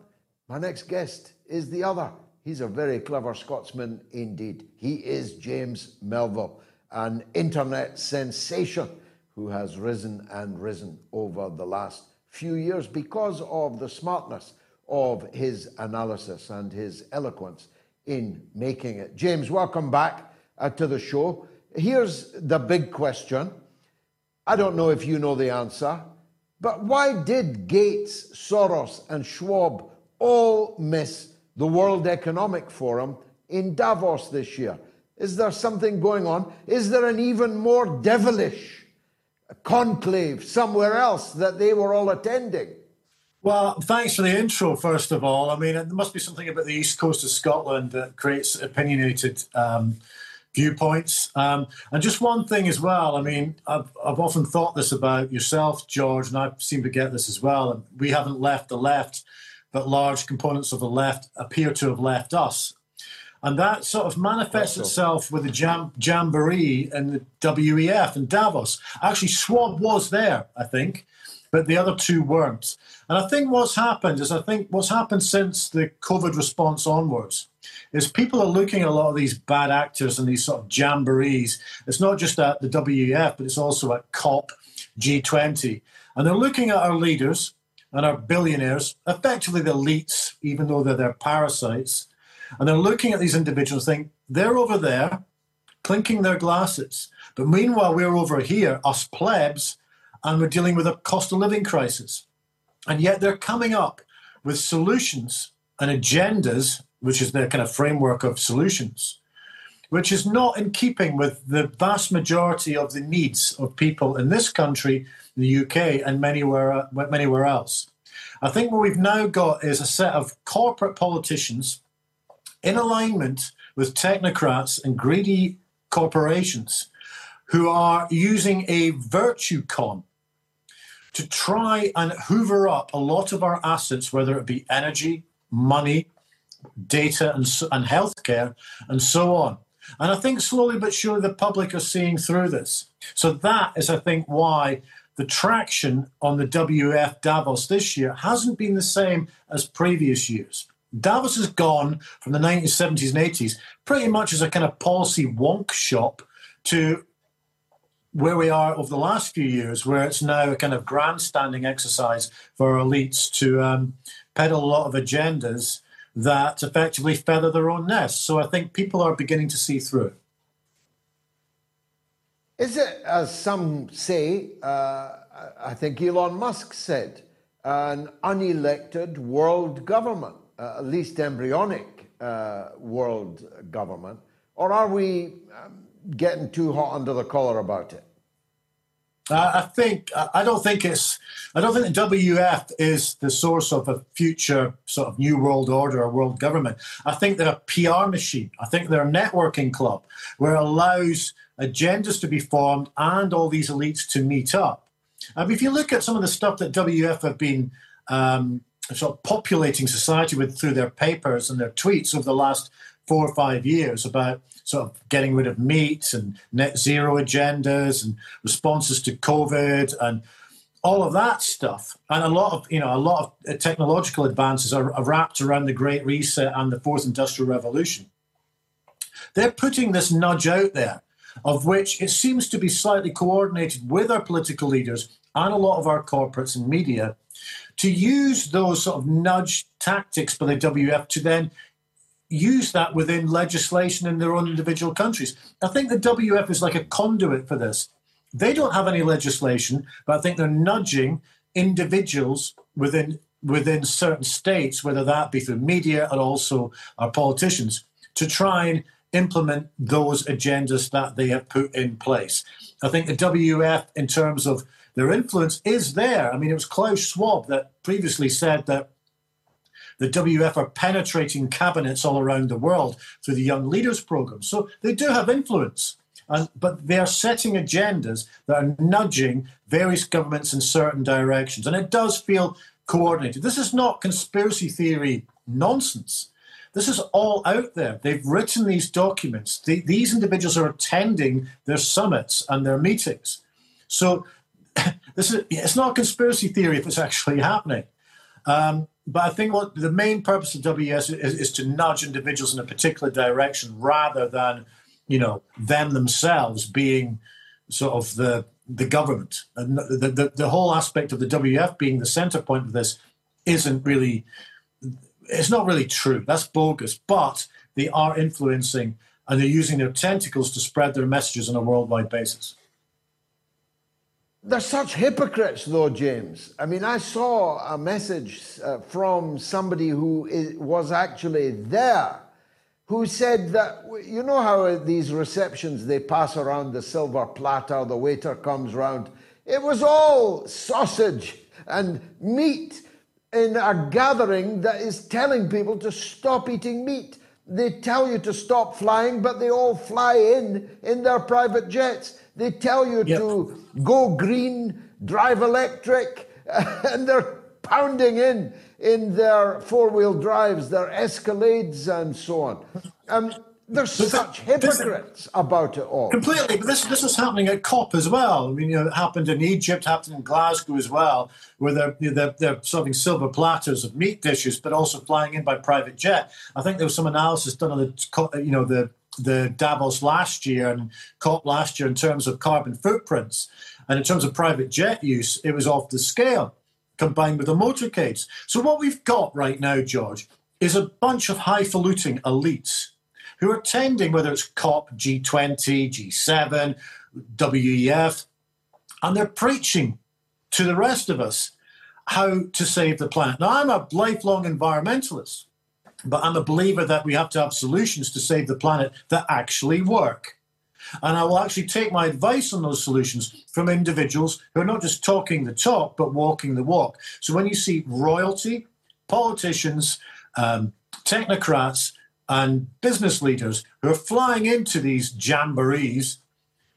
My next guest is the other. He's a very clever Scotsman indeed. He is James Melville, an internet sensation who has risen and risen over the last few years because of the smartness of his analysis and his eloquence in making it. James, welcome back uh, to the show. Here's the big question. I don't know if you know the answer. But why did Gates, Soros, and Schwab all miss the World Economic Forum in Davos this year? Is there something going on? Is there an even more devilish conclave somewhere else that they were all attending? Well, thanks for the intro, first of all. I mean, there must be something about the east coast of Scotland that creates opinionated um, viewpoints. Um, and just one thing as well. I mean, I've, I've often thought this about yourself, George, and I seem to get this as well. And We haven't left the left, but large components of the left appear to have left us. And that sort of manifests itself with the jam- jamboree and the WEF and Davos. Actually, Schwab was there, I think, but the other two weren't. And I think what's happened is I think what's happened since the COVID response onwards is people are looking at a lot of these bad actors and these sort of jamborees. It's not just at the WEF, but it's also at COP, G20. And they're looking at our leaders and our billionaires, effectively the elites, even though they're their parasites. And they're looking at these individuals think they're over there clinking their glasses. But meanwhile, we're over here, us plebs, and we're dealing with a cost of living crisis. And yet they're coming up with solutions and agendas which is their kind of framework of solutions, which is not in keeping with the vast majority of the needs of people in this country, the UK, and manywhere, manywhere else. I think what we've now got is a set of corporate politicians in alignment with technocrats and greedy corporations who are using a virtue con to try and hoover up a lot of our assets, whether it be energy, money, data and, and healthcare and so on. And I think slowly but surely the public are seeing through this. So that is, I think, why the traction on the WF Davos this year hasn't been the same as previous years. Davos has gone from the 1970s and 80s pretty much as a kind of policy wonk shop to where we are over the last few years, where it's now a kind of grandstanding exercise for elites to um, peddle a lot of agendas that effectively feather their own nests. So I think people are beginning to see through Is it, as some say, uh, I think Elon Musk said, an unelected world government, uh, at least embryonic uh, world government? Or are we um, getting too hot under the collar about it? I think I don't think it's I don't think the WF is the source of a future sort of new world order or world government. I think they're a PR machine. I think they're a networking club where it allows agendas to be formed and all these elites to meet up. Um, if you look at some of the stuff that WF have been um, sort of populating society with through their papers and their tweets over the last four or five years about sort of getting rid of meat and net zero agendas and responses to COVID and all of that stuff. And a lot of, you know, a lot of uh, technological advances are, are wrapped around the Great Reset and the Fourth Industrial Revolution. They're putting this nudge out there, of which it seems to be slightly coordinated with our political leaders and a lot of our corporates and media to use those sort of nudge tactics by the WF to then use that within legislation in their own individual countries. I think the WF is like a conduit for this. They don't have any legislation, but I think they're nudging individuals within within certain states, whether that be through media and also our politicians, to try and implement those agendas that they have put in place. I think the WF, in terms of their influence, is there. I mean, it was Klaus Schwab that previously said that the WF are penetrating cabinets all around the world through the Young Leaders Program. So they do have influence. And, but they are setting agendas that are nudging various governments in certain directions. And it does feel coordinated. This is not conspiracy theory nonsense. This is all out there. They've written these documents. The, these individuals are attending their summits and their meetings. So this is it's not conspiracy theory if it's actually happening. Um, but I think what the main purpose of WES is, is, to nudge individuals in a particular direction rather than, you know, them themselves being sort of the the government. And the, the, the whole aspect of the WF being the center point of this isn't really, it's not really true. That's bogus. But they are influencing and they're using their tentacles to spread their messages on a worldwide basis. They're such hypocrites, though, James. I mean, I saw a message uh, from somebody who is, was actually there who said that, you know how these receptions they pass around the silver platter, the waiter comes round. It was all sausage and meat in a gathering that is telling people to stop eating meat. They tell you to stop flying, but they all fly in in their private jets. They tell you yep. to go green, drive electric, and they're pounding in in their four wheel drives, their Escalades, and so on. Um, there's such hypocrites this, about it all. Completely. But this this is happening at COP as well. I mean, you know, it happened in Egypt, happened in Glasgow as well, where they're, you know, they're, they're serving silver platters of meat dishes, but also flying in by private jet. I think there was some analysis done on the you know the the Davos last year and COP last year in terms of carbon footprints. And in terms of private jet use, it was off the scale combined with the motorcades. So what we've got right now, George, is a bunch of highfalutin elites who are attending, whether it's COP, G20, G7, WEF, and they're preaching to the rest of us how to save the planet. Now, I'm a lifelong environmentalist. But I'm a believer that we have to have solutions to save the planet that actually work. And I will actually take my advice on those solutions from individuals who are not just talking the talk, but walking the walk. So when you see royalty, politicians, um, technocrats, and business leaders who are flying into these jamborees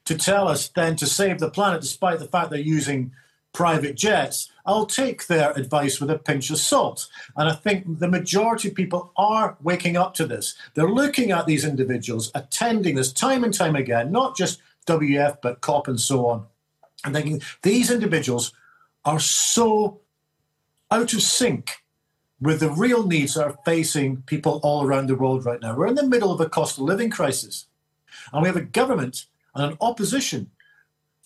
to tell us then to save the planet, despite the fact they're using private jets, I'll take their advice with a pinch of salt. And I think the majority of people are waking up to this. They're looking at these individuals, attending this time and time again, not just WF, but COP and so on, and thinking these individuals are so out of sync with the real needs that are facing people all around the world right now. We're in the middle of a cost of living crisis, and we have a government and an opposition,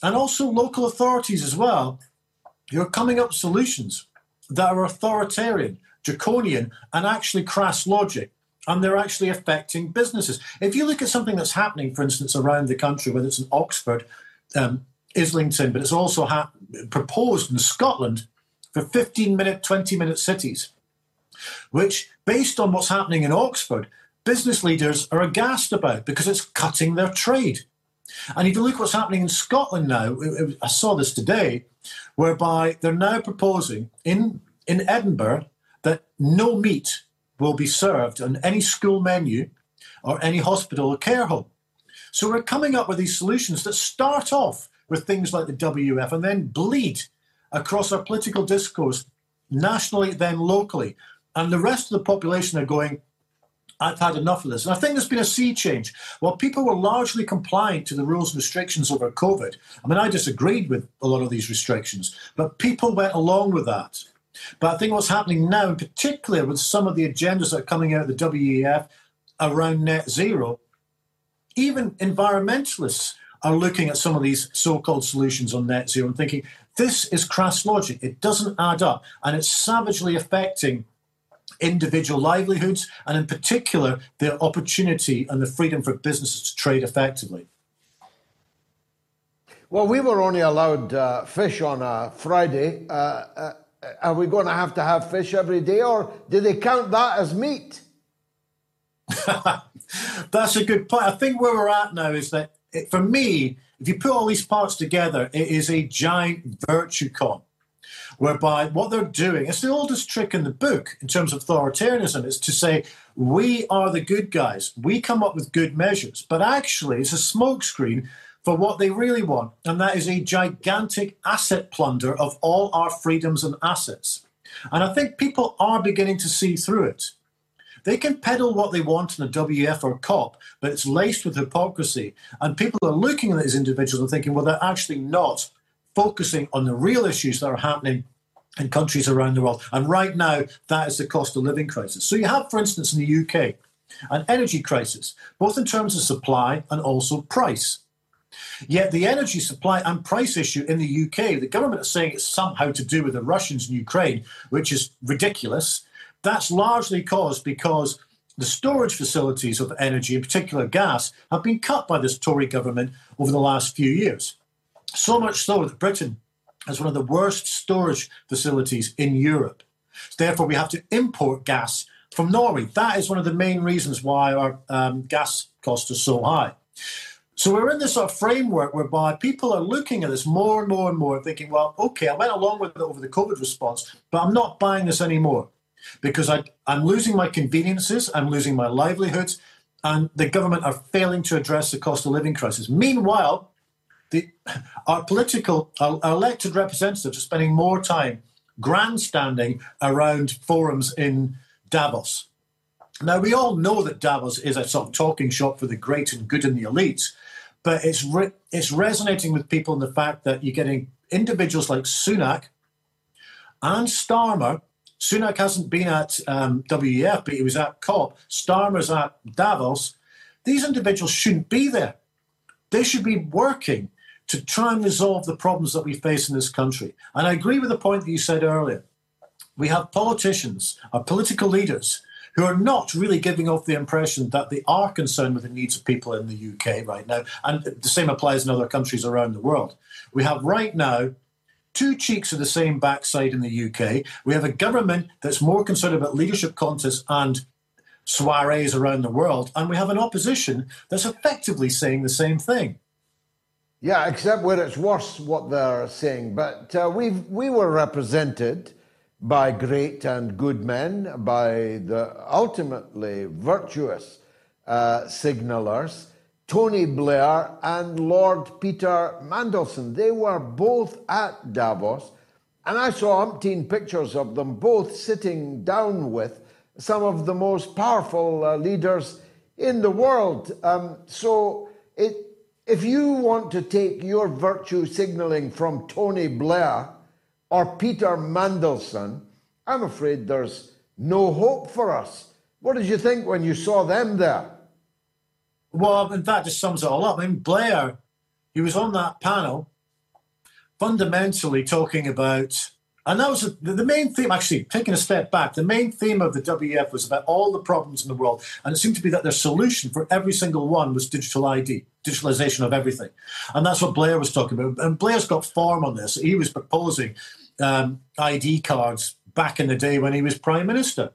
and also local authorities as well, you're coming up solutions that are authoritarian, draconian, and actually crass logic. And they're actually affecting businesses. If you look at something that's happening, for instance, around the country, whether it's in Oxford, um, Islington, but it's also ha- proposed in Scotland for 15 minute, 20 minute cities, which, based on what's happening in Oxford, business leaders are aghast about because it's cutting their trade. And if you look what's happening in Scotland now, I saw this today, whereby they're now proposing in, in Edinburgh that no meat will be served on any school menu or any hospital or care home. So we're coming up with these solutions that start off with things like the WF and then bleed across our political discourse nationally, then locally. And the rest of the population are going, I've had enough of this. And I think there's been a sea change. While people were largely compliant to the rules and restrictions over COVID, I mean, I disagreed with a lot of these restrictions, but people went along with that. But I think what's happening now, in particular with some of the agendas that are coming out of the WEF around net zero, even environmentalists are looking at some of these so called solutions on net zero and thinking, this is crass logic. It doesn't add up. And it's savagely affecting individual livelihoods and, in particular, the opportunity and the freedom for businesses to trade effectively. Well, we were only allowed uh, fish on a Friday. Uh, uh, are we going to have to have fish every day, or do they count that as meat? That's a good point. I think where we're at now is that, it, for me, if you put all these parts together, it is a giant virtue con whereby what they're doing, it's the oldest trick in the book in terms of authoritarianism, is to say, we are the good guys. We come up with good measures. But actually, it's a smokescreen for what they really want, and that is a gigantic asset plunder of all our freedoms and assets. And I think people are beginning to see through it. They can peddle what they want in a WF or COP, but it's laced with hypocrisy. And people are looking at these individuals and thinking, well, they're actually not focusing on the real issues that are happening in countries around the world. And right now, that is the cost of living crisis. So you have, for instance, in the UK, an energy crisis, both in terms of supply and also price. Yet the energy supply and price issue in the UK, the government is saying it's somehow to do with the Russians in Ukraine, which is ridiculous. That's largely caused because the storage facilities of energy, in particular gas, have been cut by this Tory government over the last few years. So much so that Britain has one of the worst storage facilities in Europe. Therefore, we have to import gas from Norway. That is one of the main reasons why our um, gas costs are so high. So we're in this sort of framework whereby people are looking at this more and more and more, thinking, well, okay, I went along with it over the COVID response, but I'm not buying this anymore because I, I'm losing my conveniences, I'm losing my livelihoods, and the government are failing to address the cost of living crisis. Meanwhile, the, our political, our, elected representatives are spending more time grandstanding around forums in Davos. Now, we all know that Davos is a sort of talking shop for the great and good and the elites, but it's re- it's resonating with people in the fact that you're getting individuals like Sunak and Starmer. Sunak hasn't been at um, WEF, but he was at COP. Starmer's at Davos. These individuals shouldn't be there. They should be working to try and resolve the problems that we face in this country. And I agree with the point that you said earlier. We have politicians, our political leaders, who are not really giving off the impression that they are concerned with the needs of people in the UK right now. And the same applies in other countries around the world. We have right now two cheeks of the same backside in the UK. We have a government that's more concerned about leadership contests and soirees around the world. And we have an opposition that's effectively saying the same thing. Yeah, except where it's worse what they're saying. But uh, we we were represented by great and good men, by the ultimately virtuous uh, signalers, Tony Blair and Lord Peter Mandelson. They were both at Davos, and I saw umpteen pictures of them both sitting down with some of the most powerful uh, leaders in the world. Um, so it, if you want to take your virtue signaling from Tony Blair, or Peter Mandelson, I'm afraid there's no hope for us. What did you think when you saw them there? Well, in fact, just sums it all up. I mean, Blair, he was on that panel fundamentally talking about, and that was the, main theme, actually, taking a step back, the main theme of the WEF was about all the problems in the world. And it seemed to be that their solution for every single one was digital ID, digitalization of everything. And that's what Blair was talking about. And Blair's got form on this. He was proposing um, ID cards back in the day when he was prime minister,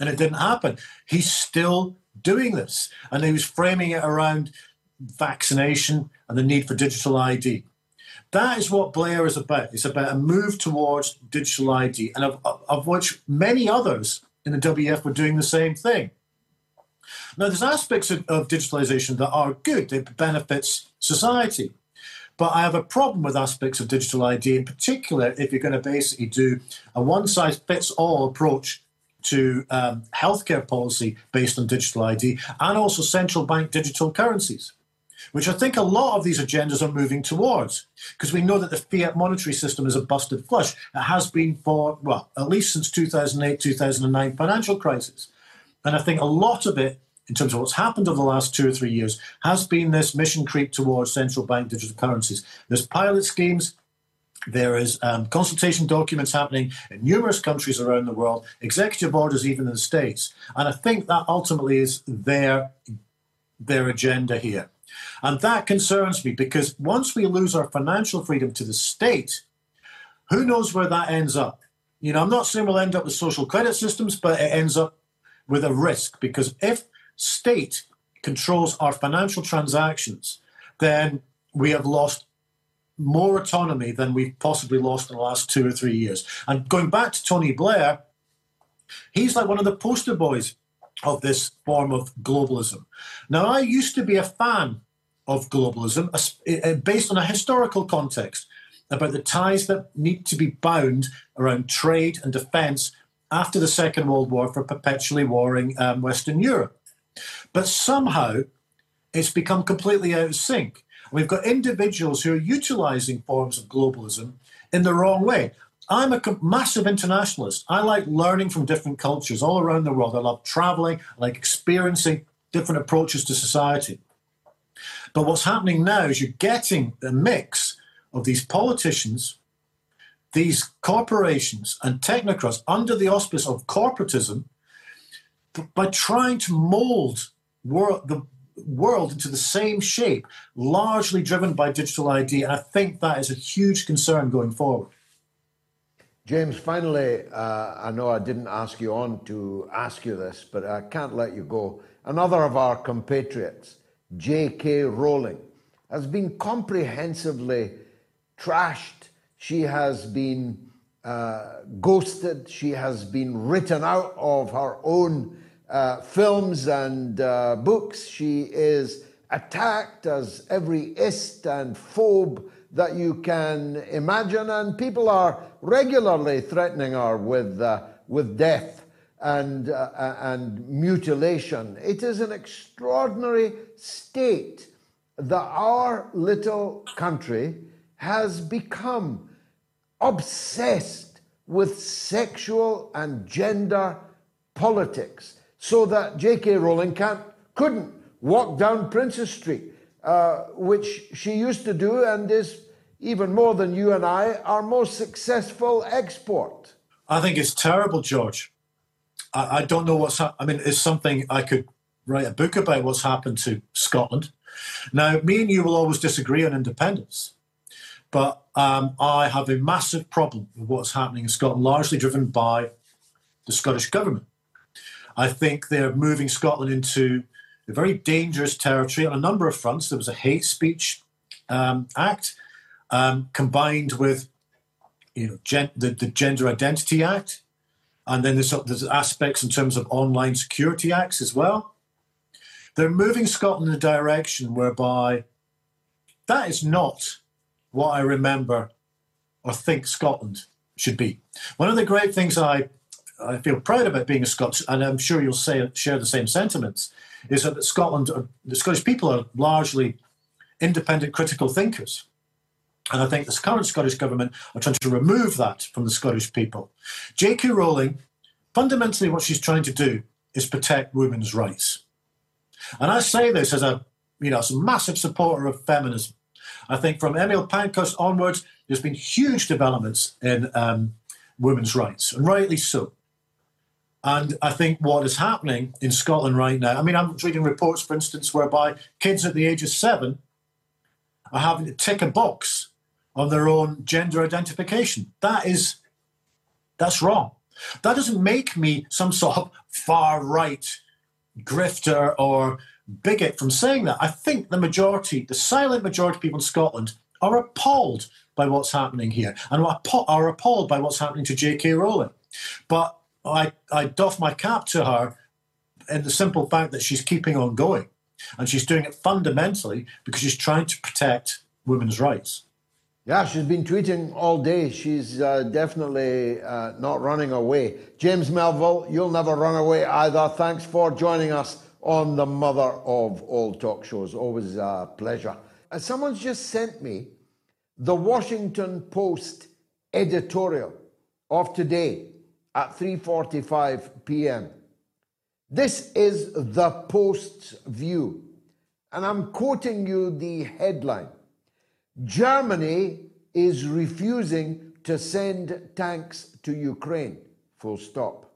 and it didn't happen. He's still doing this, and he was framing it around vaccination and the need for digital ID. That is what Blair is about. It's about a move towards digital ID, and of, of which many others in the WF were doing the same thing. Now, there's aspects of, of digitalization that are good, it benefits society. But I have a problem with aspects of digital ID, in particular, if you're going to basically do a one size fits all approach to um, healthcare policy based on digital ID and also central bank digital currencies, which I think a lot of these agendas are moving towards because we know that the fiat monetary system is a busted flush. It has been for, well, at least since 2008, 2009 financial crisis. And I think a lot of it in terms of what's happened over the last two or three years has been this mission creep towards central bank digital currencies. There's pilot schemes. There is um, consultation documents happening in numerous countries around the world, executive orders even in the States. And I think that ultimately is their, their agenda here. And that concerns me because once we lose our financial freedom to the state, who knows where that ends up? You know, I'm not saying we'll end up with social credit systems, but it ends up with a risk because if state controls our financial transactions, then we have lost more autonomy than we've possibly lost in the last two or three years. And going back to Tony Blair, he's like one of the poster boys of this form of globalism. Now, I used to be a fan of globalism based on a historical context about the ties that need to be bound around trade and defense after the Second World War for perpetually warring um, Western Europe. But somehow it's become completely out of sync. We've got individuals who are utilizing forms of globalism in the wrong way. I'm a massive internationalist. I like learning from different cultures all around the world. I love traveling, I like experiencing different approaches to society. But what's happening now is you're getting a mix of these politicians, these corporations, and technocrats under the auspice of corporatism by trying to mold the world into the same shape, largely driven by digital ID. And I think that is a huge concern going forward. James, finally, uh, I know I didn't ask you on to ask you this, but I can't let you go. Another of our compatriots, J.K. Rowling, has been comprehensively trashed. She has been uh, ghosted. She has been written out of her own uh, films and uh, books. She is attacked as every ist and phobe that you can imagine, and people are regularly threatening her with, uh, with death and, uh, uh, and mutilation. It is an extraordinary state that our little country has become obsessed with sexual and gender politics so that J.K. Rowling can't, couldn't walk down Princes Street, uh, which she used to do and is even more than you and I, our most successful export. I think it's terrible, George. I, I don't know what's happened. I mean, it's something I could write a book about what's happened to Scotland. Now, me and you will always disagree on independence, but um, I have a massive problem with what's happening in Scotland, largely driven by the Scottish government. I think they're moving Scotland into a very dangerous territory on a number of fronts. There was a hate speech um, act um, combined with you know, gen- the, the, Gender Identity Act, and then there's, there's aspects in terms of online security acts as well. They're moving Scotland in a direction whereby that is not what I remember or think Scotland should be. One of the great things I I feel proud about being a Scot, and I'm sure you'll say, share the same sentiments, is that Scotland, uh, the Scottish people are largely independent critical thinkers. And I think this current Scottish government are trying to remove that from the Scottish people. J.K. Rowling, fundamentally, what she's trying to do is protect women's rights. And I say this as a, you know, as a massive supporter of feminism. I think from Emmeline Pankhurst onwards, there's been huge developments in um, women's rights, and rightly so. And I think what is happening in Scotland right now, I mean, I'm reading reports, for instance, whereby kids at the age of seven are having to tick a box on their own gender identification. That is That's wrong. That doesn't make me some sort of far right grifter or bigot from saying that. I think the majority, the silent majority of people in Scotland, are appalled by what's happening here and are appalled by what's happening to J.K. Rowling. But I, I doff my cap to her in the simple fact that she's keeping on going. And she's doing it fundamentally because she's trying to protect women's rights. Yeah, she's been tweeting all day. She's uh, definitely uh, not running away. James Melville, you'll never run away either. Thanks for joining us on the mother of all talk shows. Always a pleasure. Uh, someone's just sent me the Washington Post editorial of today at 3:45 p.m. This is the Post's view, and I'm quoting you the headline. Germany is refusing to send tanks to Ukraine. Full stop.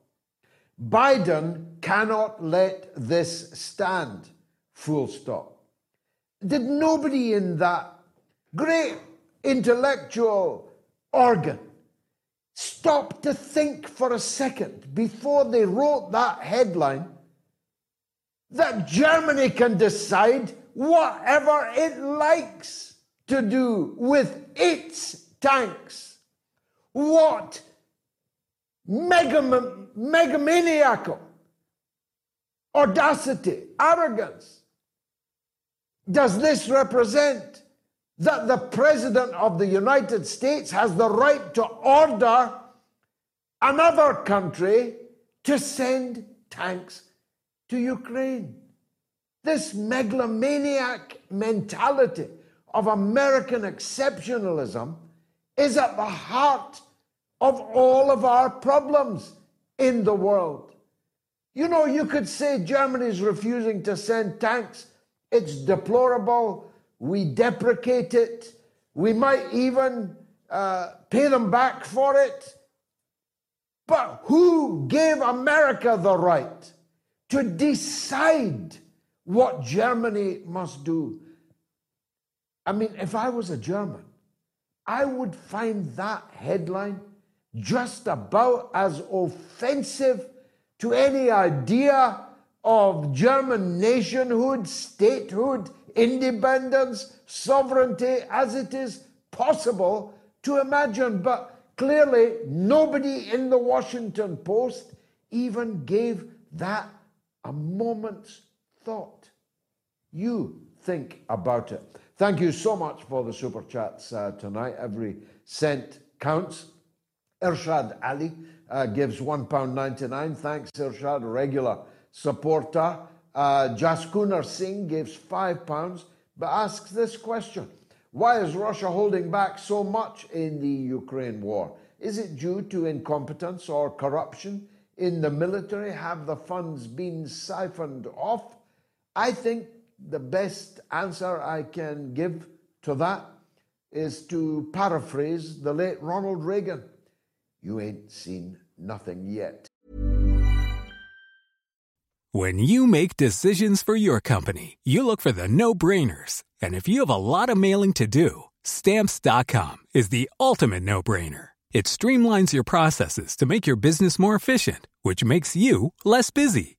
Biden cannot let this stand. Full stop. Did nobody in that great intellectual organ stop to think for a second before they wrote that headline that Germany can decide whatever it likes? To do with its tanks. What megam- megamaniacal audacity, arrogance does this represent? That the President of the United States has the right to order another country to send tanks to Ukraine. This megalomaniac mentality of American exceptionalism is at the heart of all of our problems in the world. You know, you could say Germany's refusing to send tanks. It's deplorable. We deprecate it. We might even uh, pay them back for it. But who gave America the right to decide what Germany must do? I mean, if I was a German, I would find that headline just about as offensive to any idea of German nationhood, statehood, independence, sovereignty as it is possible to imagine. But clearly, nobody in the Washington Post even gave that a moment's thought. You think about it. Thank you so much for the super chats uh, tonight. Every cent counts. Irshad Ali uh, gives £1.99. Thanks, Irshad, regular supporter. Uh, Jaskunar Singh gives £5 but asks this question Why is Russia holding back so much in the Ukraine war? Is it due to incompetence or corruption in the military? Have the funds been siphoned off? I think the best answer I can give to that is to paraphrase the late Ronald Reagan You ain't seen nothing yet. When you make decisions for your company, you look for the no brainers. And if you have a lot of mailing to do, stamps.com is the ultimate no brainer. It streamlines your processes to make your business more efficient, which makes you less busy.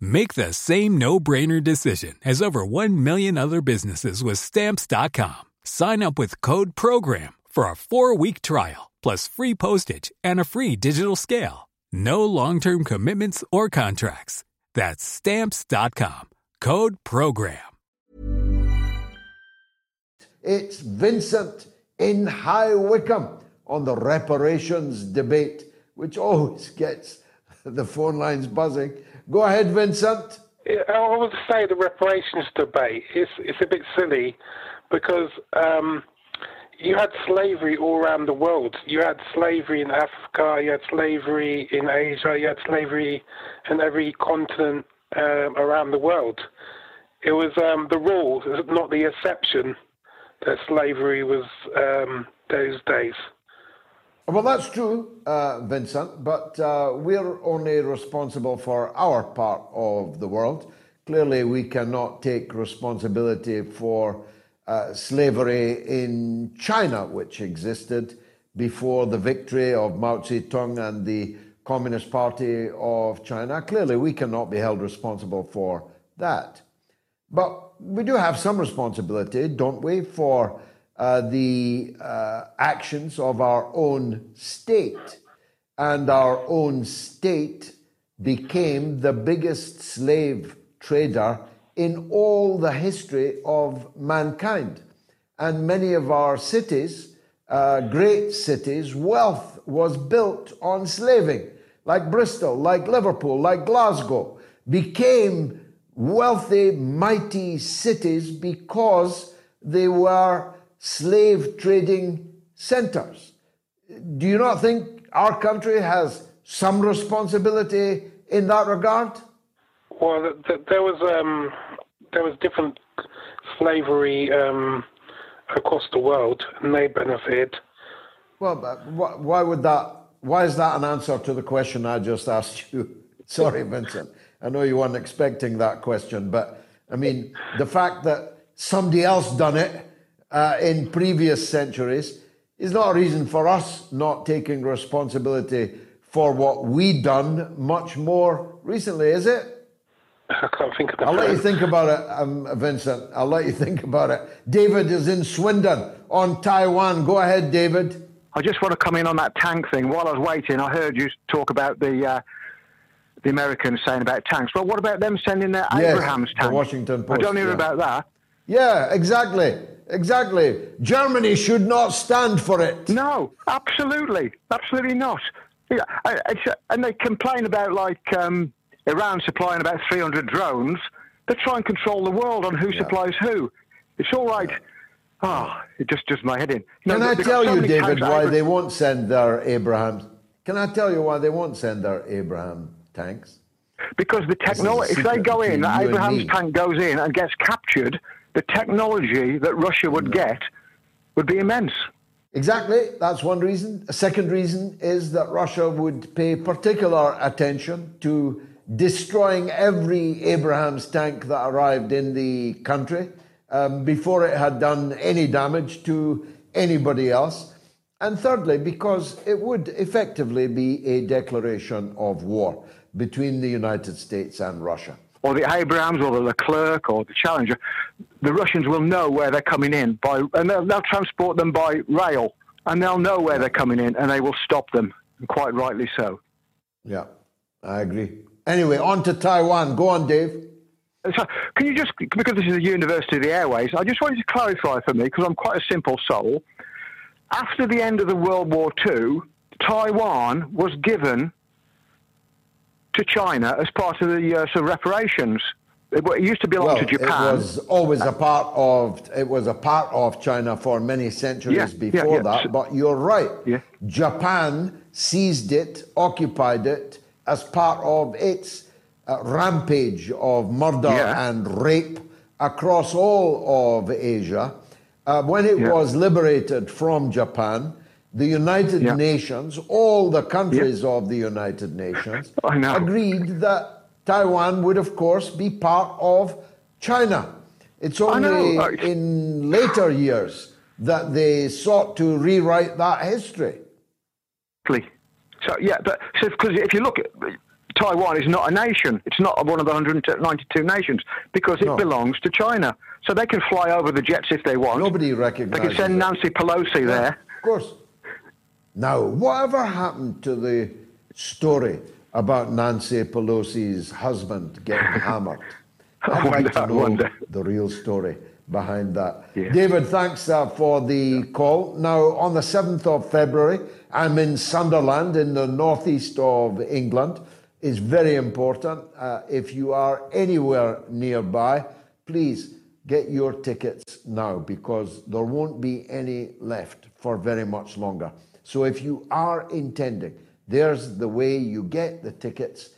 Make the same no-brainer decision as over 1 million other businesses with stamps.com. Sign up with code program for a 4-week trial plus free postage and a free digital scale. No long-term commitments or contracts. That's stamps.com. Code program. It's Vincent in High Wycombe on the reparations debate, which always gets the phone lines buzzing. Go ahead, Vincent. I would say the reparations debate is it's a bit silly because um, you had slavery all around the world. You had slavery in Africa, you had slavery in Asia, you had slavery in every continent um, around the world. It was um, the rule, not the exception, that slavery was um, those days. Well, that's true, uh, Vincent, but uh, we're only responsible for our part of the world. Clearly, we cannot take responsibility for uh, slavery in China, which existed before the victory of Mao Zedong and the Communist Party of China. Clearly, we cannot be held responsible for that. But we do have some responsibility, don't we, for uh, the uh, actions of our own state. And our own state became the biggest slave trader in all the history of mankind. And many of our cities, uh, great cities, wealth was built on slaving, like Bristol, like Liverpool, like Glasgow, became wealthy, mighty cities because they were slave trading centers. Do you not think our country has some responsibility in that regard? Well, th- th- there was um, there was different slavery um, across the world, and they benefited. Well, why would that? Why is that an answer to the question I just asked you? Sorry, Vincent. I know you weren't expecting that question, but I mean the fact that somebody else done it uh, in previous centuries is not a reason for us not taking responsibility for what we've done much more recently, is it? I can't think of I'll let you think about it, um, Vincent. I'll let you think about it. David is in Swindon on Taiwan. Go ahead, David. I just want to come in on that tank thing. While I was waiting, I heard you talk about the uh, the Americans saying about tanks. Well, what about them sending their yes, Abrams tanks? The Washington Post. I don't hear yeah. about that. Yeah, exactly. Exactly. Germany should not stand for it. No, absolutely. Absolutely not. Yeah, and they complain about, like, um, Iran supplying about 300 drones. They try and control the world on who yeah. supplies who. It's all right. Oh, it just does my head in. You Can I tell so you, David, why they won't send their Abrahams? Can I tell you why they won't send their Abraham tanks? Because the technology, if they go in, Abraham's tank goes in and gets captured, the technology that Russia would get would be immense. Exactly. That's one reason. A second reason is that Russia would pay particular attention to destroying every Abrams tank that arrived in the country um, before it had done any damage to anybody else. And thirdly, because it would effectively be a declaration of war between the United States and Russia or the Abrams or the Leclerc or the Challenger, the Russians will know where they're coming in by, and they'll, they'll transport them by rail, and they'll know where they're coming in, and they will stop them, and quite rightly so. Yeah, I agree. Anyway, on to Taiwan. Go on, Dave. Uh, so, can you just, because this is a University of the Airways, I just wanted to clarify for me, because I'm quite a simple soul. After the end of the World War II, Taiwan was given to China as part of the uh, sort of reparations. It, it, used to belong well, to Japan. It was always a part of it was a part of China for many centuries yeah, before yeah, that. But you're right. Yeah. Japan seized it, occupied it as part of its uh, rampage of murder and rape across all of Asia. Uh, when it was liberated from Japan, the United yeah. Nations, all the countries yeah. of the United Nations, agreed that Taiwan would, of course, be part of China. It's only in later years that they sought to rewrite that history. So yeah, but so because if you look at Taiwan is not a nation. It's not one of the 192 nations because it no. belongs to China. So they can fly over the jets if they want. Nobody recognizes. They can send Nancy Pelosi yeah, there. Of course. Now, whatever happened to the story about Nancy Pelosi's husband getting hammered? I'd like to know the real story behind that. Yeah. David, thanks uh, for the call. Now, on the 7th of February, I'm in Sunderland in the northeast of England. It's very important. Uh, if you are anywhere nearby, please get your tickets now because there won't be any left for very much longer. So if you are intending, there's the way you get the tickets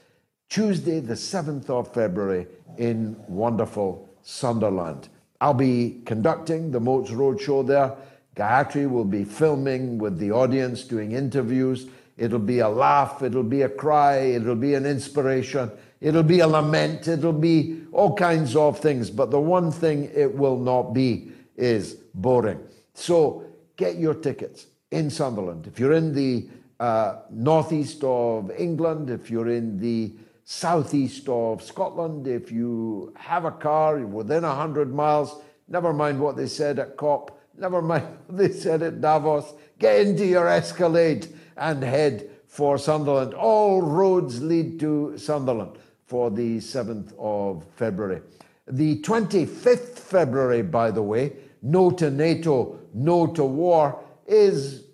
Tuesday, the 7th of February, in wonderful Sunderland. I'll be conducting the Moats Road show there. Gayatri will be filming with the audience, doing interviews. It'll be a laugh, it'll be a cry, it'll be an inspiration, it'll be a lament, it'll be all kinds of things. But the one thing it will not be is boring. So get your tickets in Sunderland. If you're in the uh, northeast of England, if you're in the southeast of Scotland, if you have a car within 100 miles, never mind what they said at COP, never mind what they said at Davos, get into your Escalade and head for Sunderland. All roads lead to Sunderland for the 7th of February. The 25th February, by the way, no to NATO, no to war, is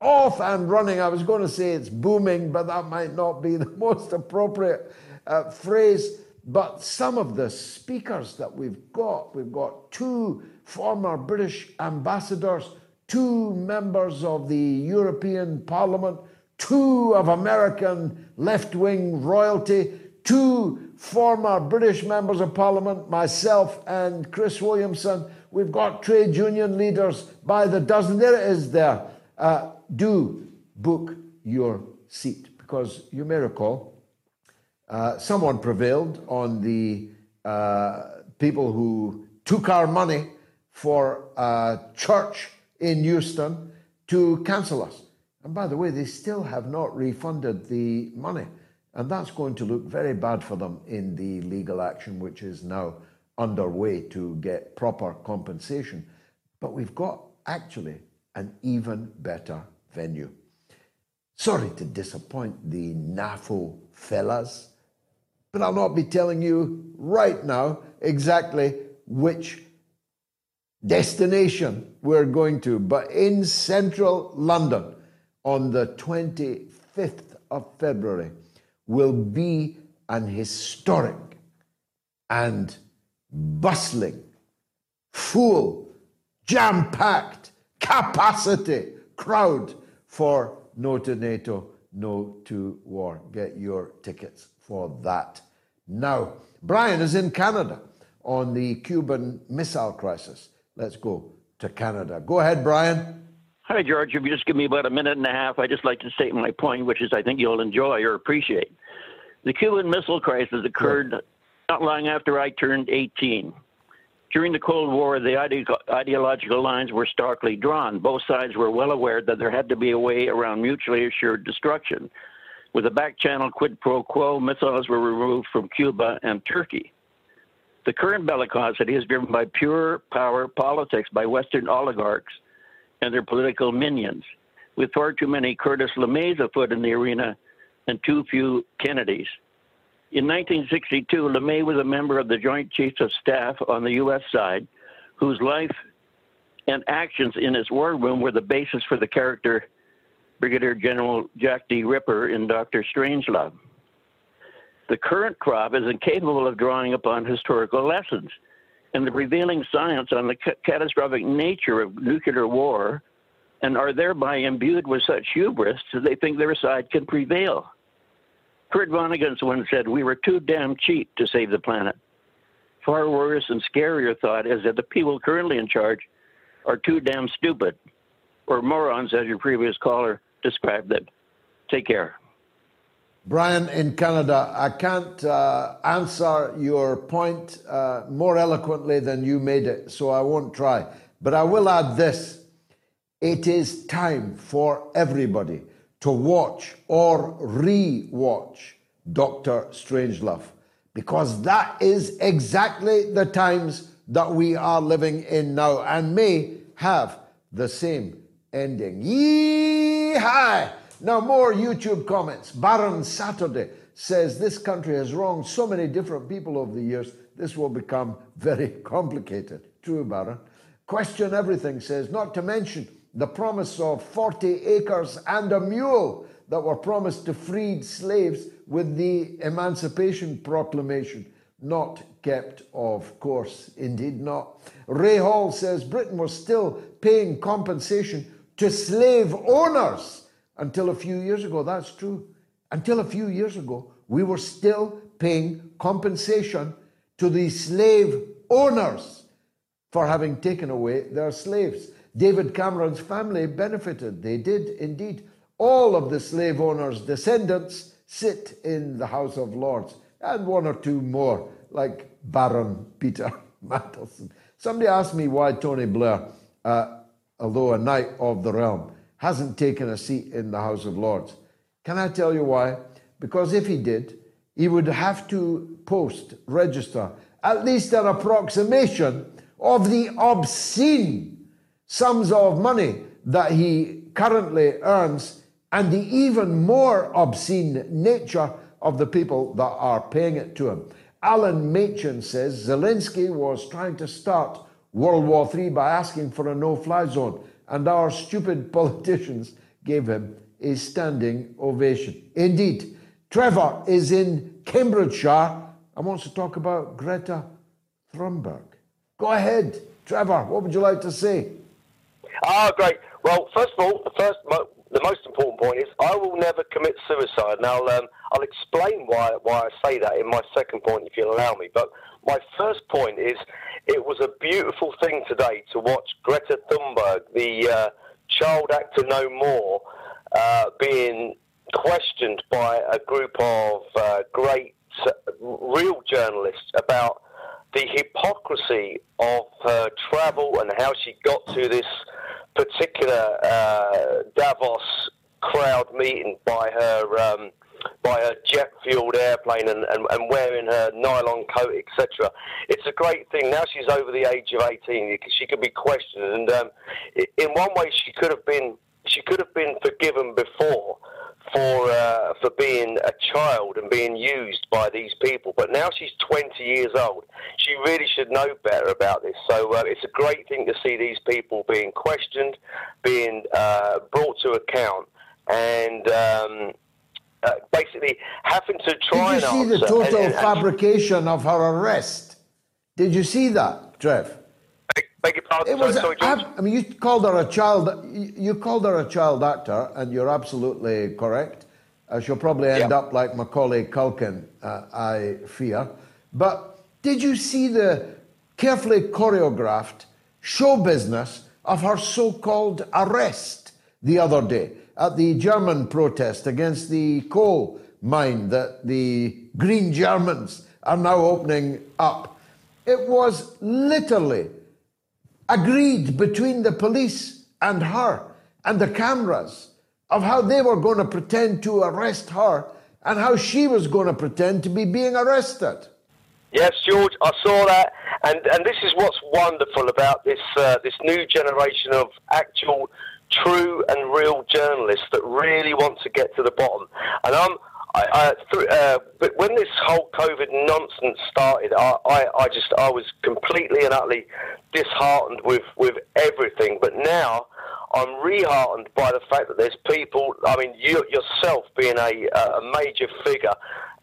off and running. I was going to say it's booming, but that might not be the most appropriate uh, phrase. But some of the speakers that we've got, we've got two former British ambassadors, two members of the European Parliament, two of American left wing royalty, two former British members of Parliament, myself and Chris Williamson. We've got trade union leaders by the dozen. There it is there. Uh, do book your seat because you may recall uh, someone prevailed on the uh, people who took our money for a church in Houston to cancel us. And by the way, they still have not refunded the money. And that's going to look very bad for them in the legal action, which is now underway to get proper compensation. But we've got actually an even better venue. Sorry to disappoint the NAFO fellas, but I'll not be telling you right now exactly which destination we're going to, but in central London on the 25th of February will be an historic and bustling, full, jam packed capacity crowd for No to NATO, No to War. Get your tickets for that now. Brian is in Canada on the Cuban Missile Crisis. Let's go to Canada. Go ahead, Brian. Hi, George. If you just give me about a minute and a half, I'd just like to state my point, which is I think you'll enjoy or appreciate. The Cuban Missile Crisis occurred not long after I turned 18. During the Cold War, the ide- ideological lines were starkly drawn. Both sides were well aware that there had to be a way around mutually assured destruction. With a back channel quid pro quo, missiles were removed from Cuba and Turkey. The current bellicosity is driven by pure power politics by Western oligarchs and their political minions, with far too many Curtis LeMays afoot in the arena and too few Kennedys. In 1962, LeMay was a member of the Joint Chiefs of Staff on the U.S. side, whose life and actions in his war room were the basis for the character Brigadier General Jack D. Ripper in Dr. Strangelove. The current crop is incapable of drawing upon historical lessons, and the prevailing science on the ca- catastrophic nature of nuclear war and are thereby imbued with such hubris that they think their side can prevail. Kurt Vonnegut once said, We were too damn cheap to save the planet. Far worse and scarier thought is that the people currently in charge are too damn stupid, or morons, as your previous caller described them. Take care. Brian in Canada, I can't uh, answer your point uh, more eloquently than you made it, so I won't try. But I will add this it is time for everybody to watch or re watch Doctor Strangelove because that is exactly the times that we are living in now and may have the same ending. Yee hi! Now, more YouTube comments. Baron Saturday says this country has wronged so many different people over the years, this will become very complicated. True, Baron. Question everything says, not to mention the promise of 40 acres and a mule that were promised to freed slaves with the Emancipation Proclamation. Not kept, of course, indeed not. Ray Hall says Britain was still paying compensation to slave owners until a few years ago. That's true. Until a few years ago, we were still paying compensation to the slave owners for having taken away their slaves. David Cameron's family benefited. They did indeed. All of the slave owners' descendants sit in the House of Lords, and one or two more, like Baron Peter Mandelson. Somebody asked me why Tony Blair, uh, although a knight of the realm, hasn't taken a seat in the House of Lords. Can I tell you why? Because if he did, he would have to post, register, at least an approximation of the obscene sums of money that he currently earns and the even more obscene nature of the people that are paying it to him. Alan Machin says Zelensky was trying to start World War III by asking for a no fly zone, and our stupid politicians gave him a standing ovation. Indeed, Trevor is in Cambridgeshire and wants to talk about Greta Thunberg. Go ahead, Trevor. What would you like to say? Ah, great. Well, first of all, the first, the most important point is I will never commit suicide. Now, um, I'll explain why why I say that in my second point, if you'll allow me. But my first point is it was a beautiful thing today to watch Greta Thunberg, the uh, child actor no more, uh, being questioned by a group of uh, great real journalists about the hypocrisy of her travel and how she got to this particular uh, Davos crowd meeting by her um, by her jet fueled airplane and, and, and, wearing her nylon coat, etc. It's a great thing. Now she's over the age of 18, she could be questioned, and um, in one way she could have been she could have been forgiven before for uh, for being a child and being used by these people. But now she's 20 years old. She really should know better about this. So uh, it's a great thing to see these people being questioned, being uh, brought to account, and. Um, uh, basically, having to try Did you see the total and, and, fabrication of her arrest? Did you see that, Trev? Beg your pardon. It was. Sorry, George. I mean, you called her a child. You called her a child actor, and you're absolutely correct. Uh, she'll probably end yeah. up like Macaulay Culkin, uh, I fear. But did you see the carefully choreographed show business of her so-called arrest the other day at the German protest against the coal mine that the Green Germans are now opening up? It was literally agreed between the police and her and the cameras of how they were going to pretend to arrest her and how she was going to pretend to be being arrested. Yes, George, I saw that, and and this is what's wonderful about this uh, this new generation of actual, true and real journalists that really want to get to the bottom. And I'm I, I, uh, but when this whole COVID nonsense started, I, I, I, just I was completely and utterly disheartened with, with everything. But now I'm reheartened by the fact that there's people. I mean, you yourself being a, a major figure,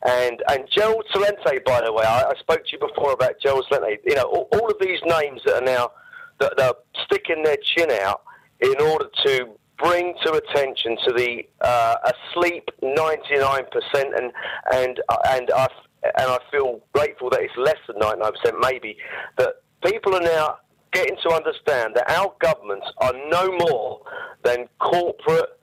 and and Gerald Celente, by the way, I, I spoke to you before about Gerald Celente. You know, all, all of these names that are now that are sticking their chin out in order to bring to attention to the uh, asleep 99% and and and I and I feel grateful that it's less than 99% maybe that people are now getting to understand that our governments are no more than corporate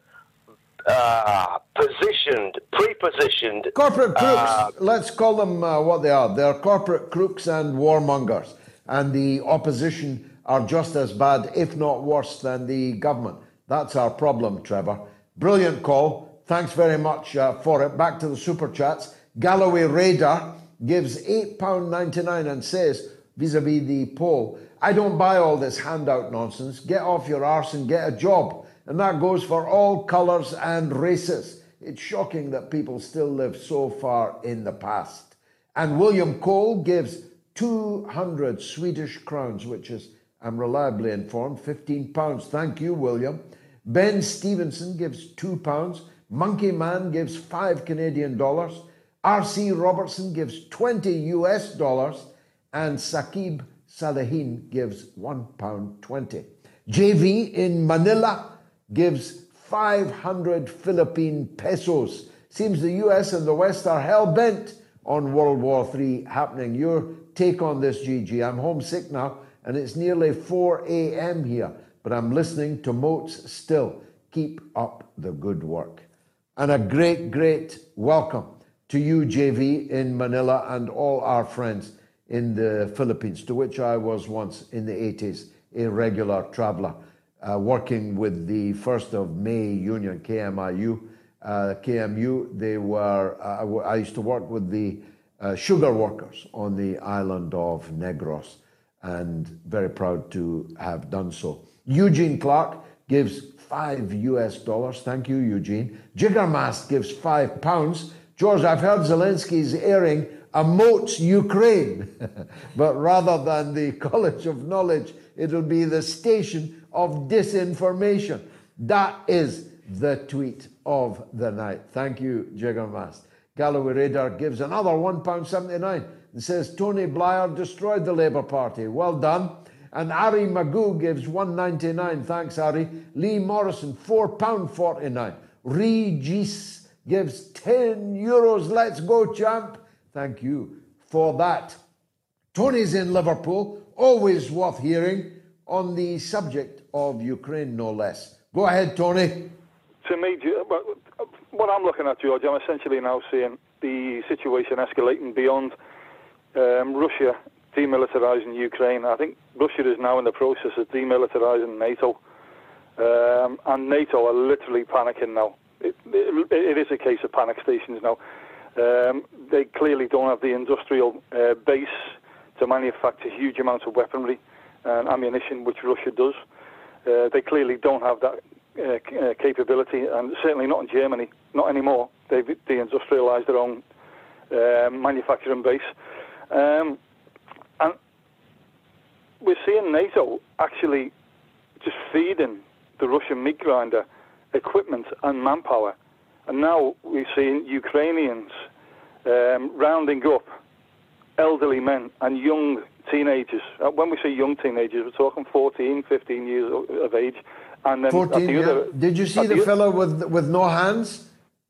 uh, positioned, pre-positioned corporate crooks. Uh, let's call them uh, what they are. They're corporate crooks and warmongers, and the opposition are just as bad, if not worse, than the government. That's our problem, Trevor. Brilliant call. Thanks very much uh, for it. Back to the super chats. Galloway Raider gives £8.99 and says, vis a vis the poll, I don't buy all this handout nonsense. Get off your arse and get a job. And that goes for all colours and races. It's shocking that people still live so far in the past. And William Cole gives 200 Swedish crowns, which is, I'm reliably informed, 15 pounds. Thank you, William. Ben Stevenson gives two pounds. Monkey Man gives five Canadian dollars. R.C. Robertson gives 20 US dollars. And Sakib Salehin gives one pound 20. JV in Manila gives 500 Philippine pesos. Seems the US and the West are hell bent on World War III happening. Your take on this, GG? I'm homesick now, and it's nearly 4 a.m. here, but I'm listening to Moats still. Keep up the good work. And a great, great welcome to you, JV, in Manila, and all our friends in the Philippines, to which I was once in the 80s a regular traveller, uh, working with the 1st of May Union, KMIU. Uh, KMU, they were, uh, I used to work with the uh, sugar workers on the island of Negros, and very proud to have done so. Eugene Clark gives five US dollars. Thank you, Eugene. Jiggermast gives five pounds. George, I've heard Zelensky's airing a moats Ukraine, but rather than the College of Knowledge, it'll be the station of disinformation. That is the tweet of the night. Thank you, Jiggermast. Galloway Radar gives another £1.79 and says Tony Blair destroyed the Labour Party. Well done. And Ari Magoo gives 199. Thanks, Ari. Lee Morrison, £4.49. Regis gives 10 euros. Let's go, champ. Thank you for that. Tony's in Liverpool, always worth hearing on the subject of Ukraine, no less. Go ahead, Tony. To me, what I'm looking at, George, I'm essentially now seeing the situation escalating beyond um, Russia demilitarizing Ukraine. I think Russia is now in the process of demilitarizing NATO. Um, and NATO are literally panicking now. It, it, it is a case of panic stations now. Um, they clearly don't have the industrial uh, base to manufacture huge amounts of weaponry and ammunition, which Russia does. Uh, they clearly don't have that uh, uh capability, and certainly not in Germany, not anymore. They've their own uh, manufacturing base. Um, we're seeing NATO actually just feeding the Russian meat grinder equipment and manpower. And now we're seeing Ukrainians um, rounding up elderly men and young teenagers. Uh, when we say young teenagers, we're talking 14, 15 years of age. And then 14, the other. Did you see the, the fellow with, with no hands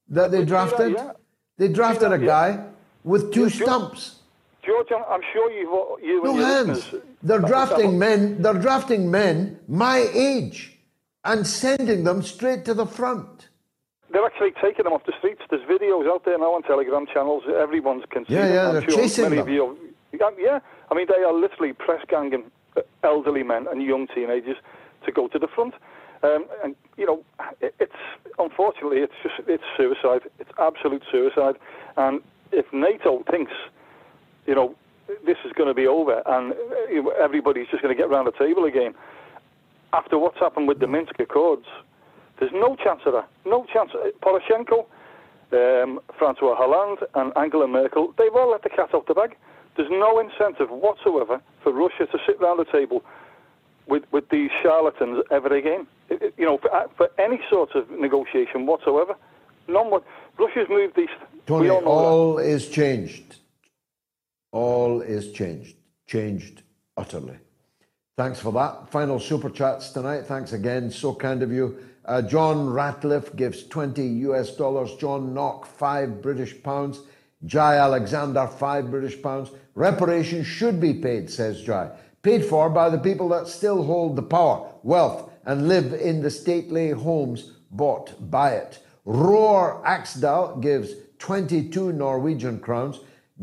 that they drafted? That, yeah. They drafted that, a guy yeah. with two stumps. George, I'm, sure you, you no hands. They're drafting men. They're drafting men my age and sending them straight to the front. They're actually taking them off the streets. There's videos out there now on Telegram channels. Everyone's can see yeah, them. Yeah, I'm they're sure chasing many them. Of you, yeah, I mean, they are literally press ganging elderly men and young teenagers to go to the front. Um, and you know, it's unfortunately it's just it's suicide. It's absolute suicide. And if NATO thinks you know, this is going to be over and uh, everybody's just going to get around the table again. After what's happened with the Minsk Accords, there's no chance of that. No chance. Uh, Poroshenko, um, Francois Hollande, and Angela Merkel, they've all let the cat out the bag. There's no incentive whatsoever for Russia to sit round the table with, with these charlatans ever again. It, it, you know, for, uh, for, any sort of negotiation whatsoever. None. Russia's moved these. Tony, all that. is changed all is changed, changed utterly. Thanks for that. Final super chats tonight. Thanks again. So kind of you. Uh, John Ratliff gives 20 US dollars. John Knock, 5 British pounds. Jai Alexander, 5 British pounds. Reparations should be paid, says Jai. Paid for by the people that still hold the power, wealth, and live in the stately homes bought by it. Roar Axdal gives 22 Norwegian crowns.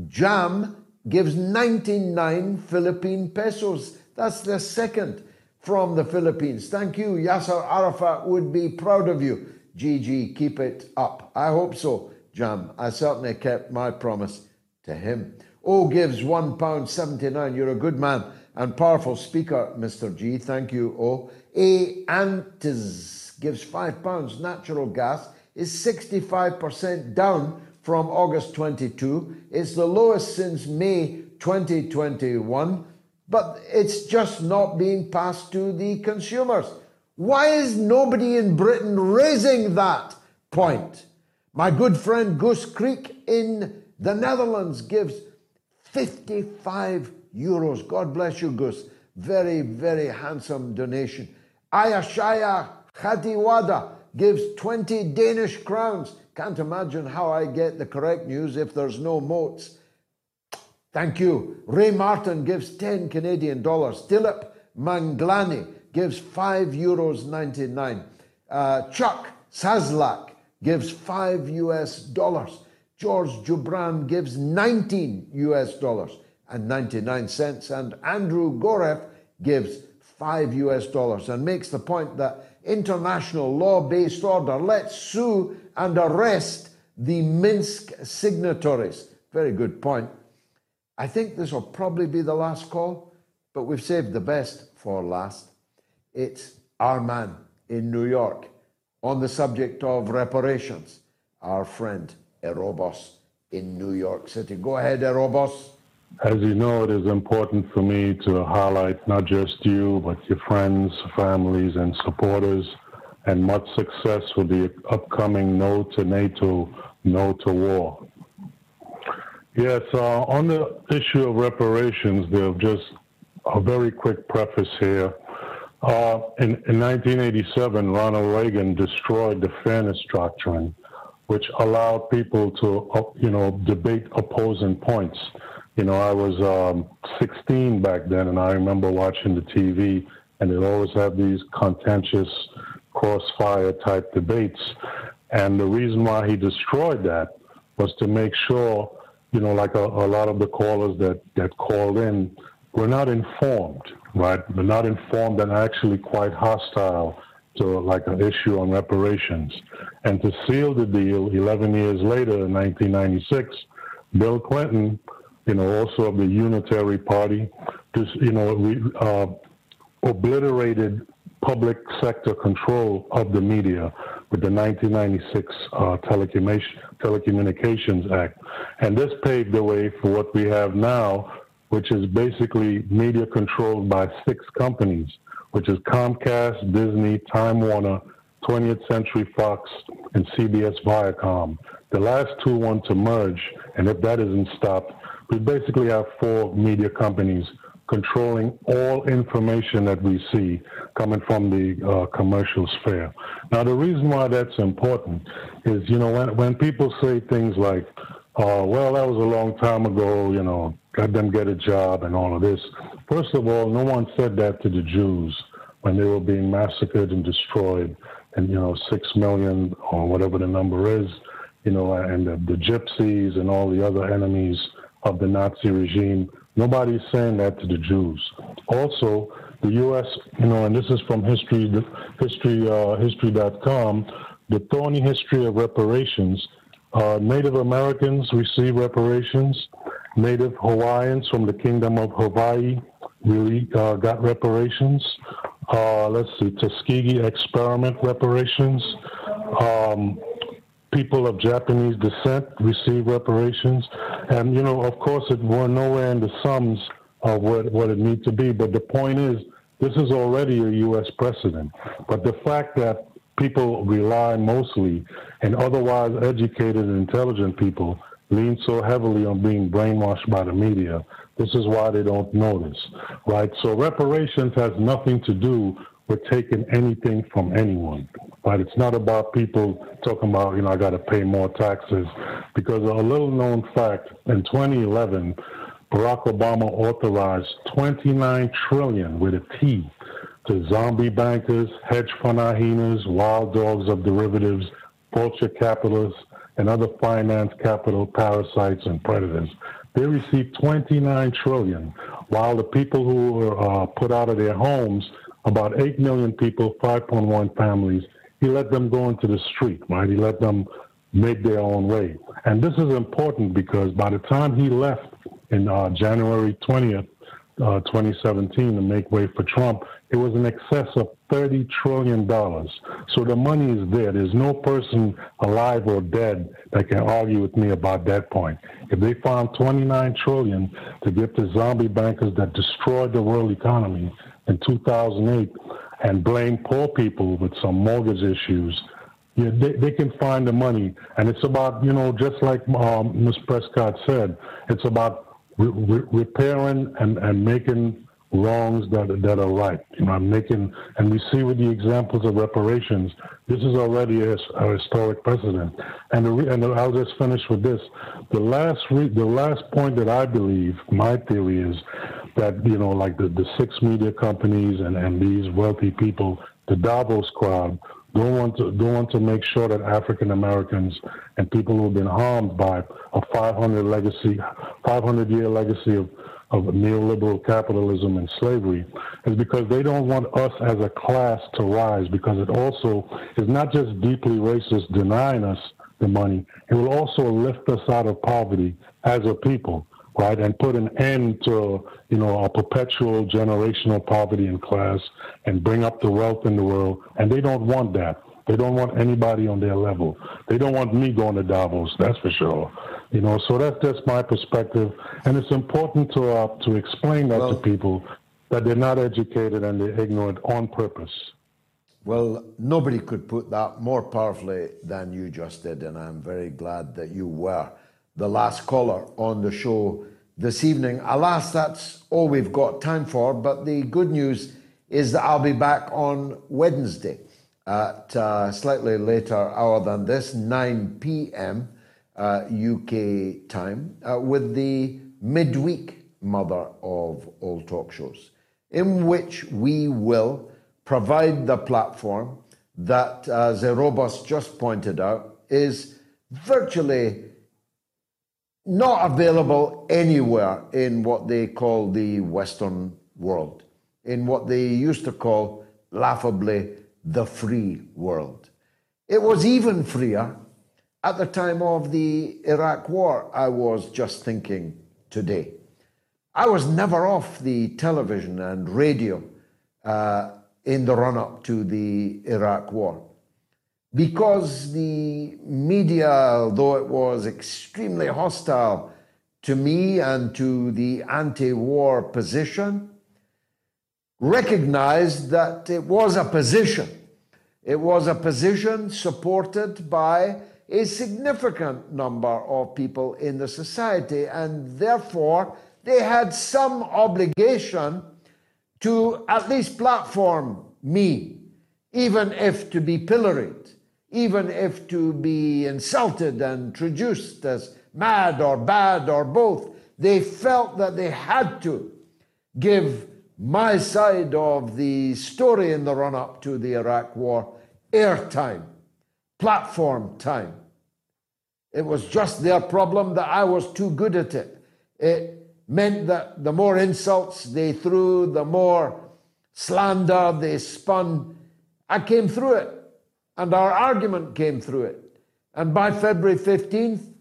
Jam gives 99 Philippine pesos. That's the second from the Philippines. Thank you. Yasser Arafat would be proud of you. GG, keep it up. I hope so, Jam. I certainly kept my promise to him. O gives £1.79. You're a good man and powerful speaker, Mr. G. Thank you, O. A Antis gives £5. Natural gas is 65% down from August 22. It's the lowest since May 2021, but it's just not being passed to the consumers. Why is nobody in Britain raising that point? My good friend Goose Creek in the Netherlands gives 55 euros. God bless you, Goose. Very, very handsome donation. Ayashaya Khatiwada gives 20 Danish crowns. Can't imagine how I get the correct news if there's no moats. Thank you. Ray Martin gives 10 Canadian dollars. Dilip Manglani gives 5 euros 99. Uh, Chuck Sazlak gives 5 US dollars. George Jubran gives 19 US dollars and 99 cents. And Andrew Gorev gives 5 US dollars and makes the point that international law based order let's sue and arrest the Minsk signatories. Very good point. I think this will probably be the last call, but we've saved the best for last. It's our man in New York on the subject of reparations, our friend Erobos in New York City. Go ahead, Erobos. As you know, it is important for me to highlight not just you, but your friends, families, and supporters, and much success with the upcoming No to NATO, No to War. Yes, uh, on the issue of reparations, there's just a very quick preface here. Uh, in, in 1987, Ronald Reagan destroyed the fairness doctrine, which allowed people to, uh, you know, debate opposing points. You know, I was um, 16 back then, and I remember watching the TV, and they'd always have these contentious crossfire type debates. And the reason why he destroyed that was to make sure, you know, like a, a lot of the callers that, that called in were not informed, right? They're not informed and actually quite hostile to like an issue on reparations. And to seal the deal 11 years later in 1996, Bill Clinton you know, also of the Unitary Party, just, you know, uh, obliterated public sector control of the media with the 1996 uh, Telecommunications Act. And this paved the way for what we have now, which is basically media controlled by six companies, which is Comcast, Disney, Time Warner, 20th Century Fox, and CBS Viacom. The last two want to merge, and if that isn't stopped, we basically have four media companies controlling all information that we see coming from the uh, commercial sphere. Now, the reason why that's important is, you know, when, when people say things like, uh, well, that was a long time ago, you know, let them get a job and all of this. First of all, no one said that to the Jews when they were being massacred and destroyed, and, you know, six million or whatever the number is, you know, and the, the gypsies and all the other enemies of the Nazi regime. Nobody's saying that to the Jews. Also, the U.S., you know, and this is from history, history, uh, history.com, the thorny history of reparations. Uh, Native Americans receive reparations. Native Hawaiians from the Kingdom of Hawaii really uh, got reparations. Uh, let's see, Tuskegee experiment reparations. Um, people of Japanese descent receive reparations. And, you know, of course, it, we're nowhere in the sums of what, what it needs to be. But the point is, this is already a U.S. precedent. But the fact that people rely mostly, and otherwise educated and intelligent people lean so heavily on being brainwashed by the media, this is why they don't notice, right? So reparations has nothing to do with taking anything from anyone. Right? It's not about people talking about, you know, I got to pay more taxes. Because a little known fact in 2011, Barack Obama authorized 29 trillion with a T to zombie bankers, hedge fund hyenas, wild dogs of derivatives, vulture capitalists, and other finance capital parasites and predators. They received 29 trillion, while the people who were uh, put out of their homes about 8 million people, 5.1 families. He let them go into the street, right? He let them make their own way. And this is important because by the time he left in uh, January 20th, uh, 2017 to make way for Trump, it was in excess of $30 trillion. So the money is there. There's no person alive or dead that can argue with me about that point. If they found 29 trillion to give to zombie bankers that destroyed the world economy, in 2008 and blame poor people with some mortgage issues, yeah, they, they can find the money. And it's about, you know, just like um, Ms. Prescott said, it's about re- re- repairing and, and making wrongs that that are right. You know, making, and we see with the examples of reparations, this is already a, a historic precedent. And the, and I'll just finish with this: the last re, the last point that I believe, my theory is that you know, like the the six media companies and and these wealthy people, the Davos crowd. Don't want to don't want to make sure that African Americans and people who have been harmed by a 500 legacy, 500 year legacy of of neoliberal capitalism and slavery is because they don't want us as a class to rise because it also is not just deeply racist denying us the money, it will also lift us out of poverty as a people, right? And put an end to, you know, a perpetual generational poverty in class and bring up the wealth in the world. And they don't want that. They don't want anybody on their level. They don't want me going to Davos, that's for sure. You know, so that's just my perspective, and it's important to uh, to explain that well, to people that they're not educated and they're ignorant on purpose. Well, nobody could put that more powerfully than you just did, and I'm very glad that you were the last caller on the show this evening. Alas, that's all we've got time for, but the good news is that I'll be back on Wednesday at uh, slightly later hour than this, 9 p.m uh, UK time uh, with the midweek mother of all talk shows, in which we will provide the platform that, as Erobos just pointed out, is virtually not available anywhere in what they call the Western world, in what they used to call laughably the free world. It was even freer at the time of the Iraq War, I was just thinking today. I was never off the television and radio uh, in the run up to the Iraq War because the media, although it was extremely hostile to me and to the anti war position, recognized that it was a position. It was a position supported by a significant number of people in the society, and therefore they had some obligation to at least platform me, even if to be pilloried, even if to be insulted and traduced as mad or bad or both. They felt that they had to give my side of the story in the run up to the Iraq War airtime platform time. It was just their problem that I was too good at it. It meant that the more insults they threw, the more slander they spun, I came through it. And our argument came through it. And by February 15th,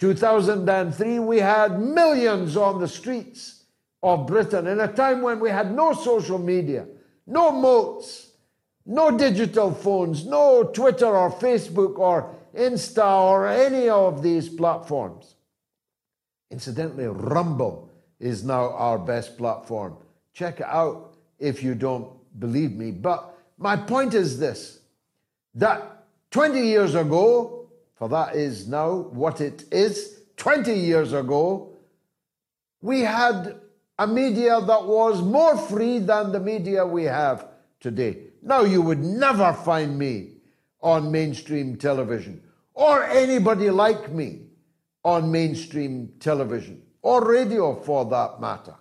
2003, we had millions on the streets of Britain in a time when we had no social media, no moats, no digital phones, no Twitter or Facebook or Insta or any of these platforms. Incidentally, Rumble is now our best platform. Check it out if you don't believe me. But my point is this that 20 years ago, for that is now what it is, 20 years ago, we had a media that was more free than the media we have today. Now, you would never find me on mainstream television or anybody like me on mainstream television or radio for that matter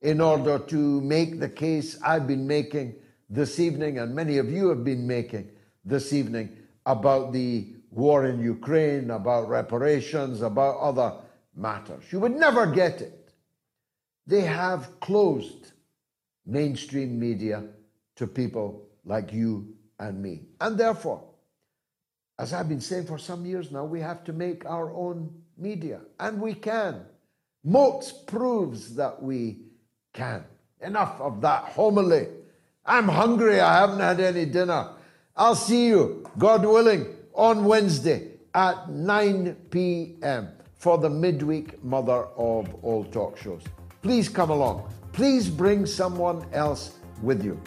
in order to make the case I've been making this evening and many of you have been making this evening about the war in Ukraine, about reparations, about other matters. You would never get it. They have closed mainstream media to people like you and me. And therefore, as I've been saying for some years now, we have to make our own media. And we can. Moats proves that we can. Enough of that homily. I'm hungry. I haven't had any dinner. I'll see you, God willing, on Wednesday at 9 p.m. for the midweek mother of all talk shows. Please come along. Please bring someone else with you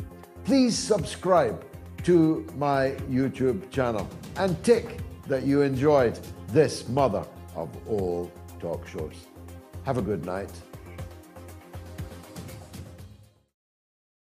please subscribe to my YouTube channel and tick that you enjoyed this mother of all talk shows. Have a good night.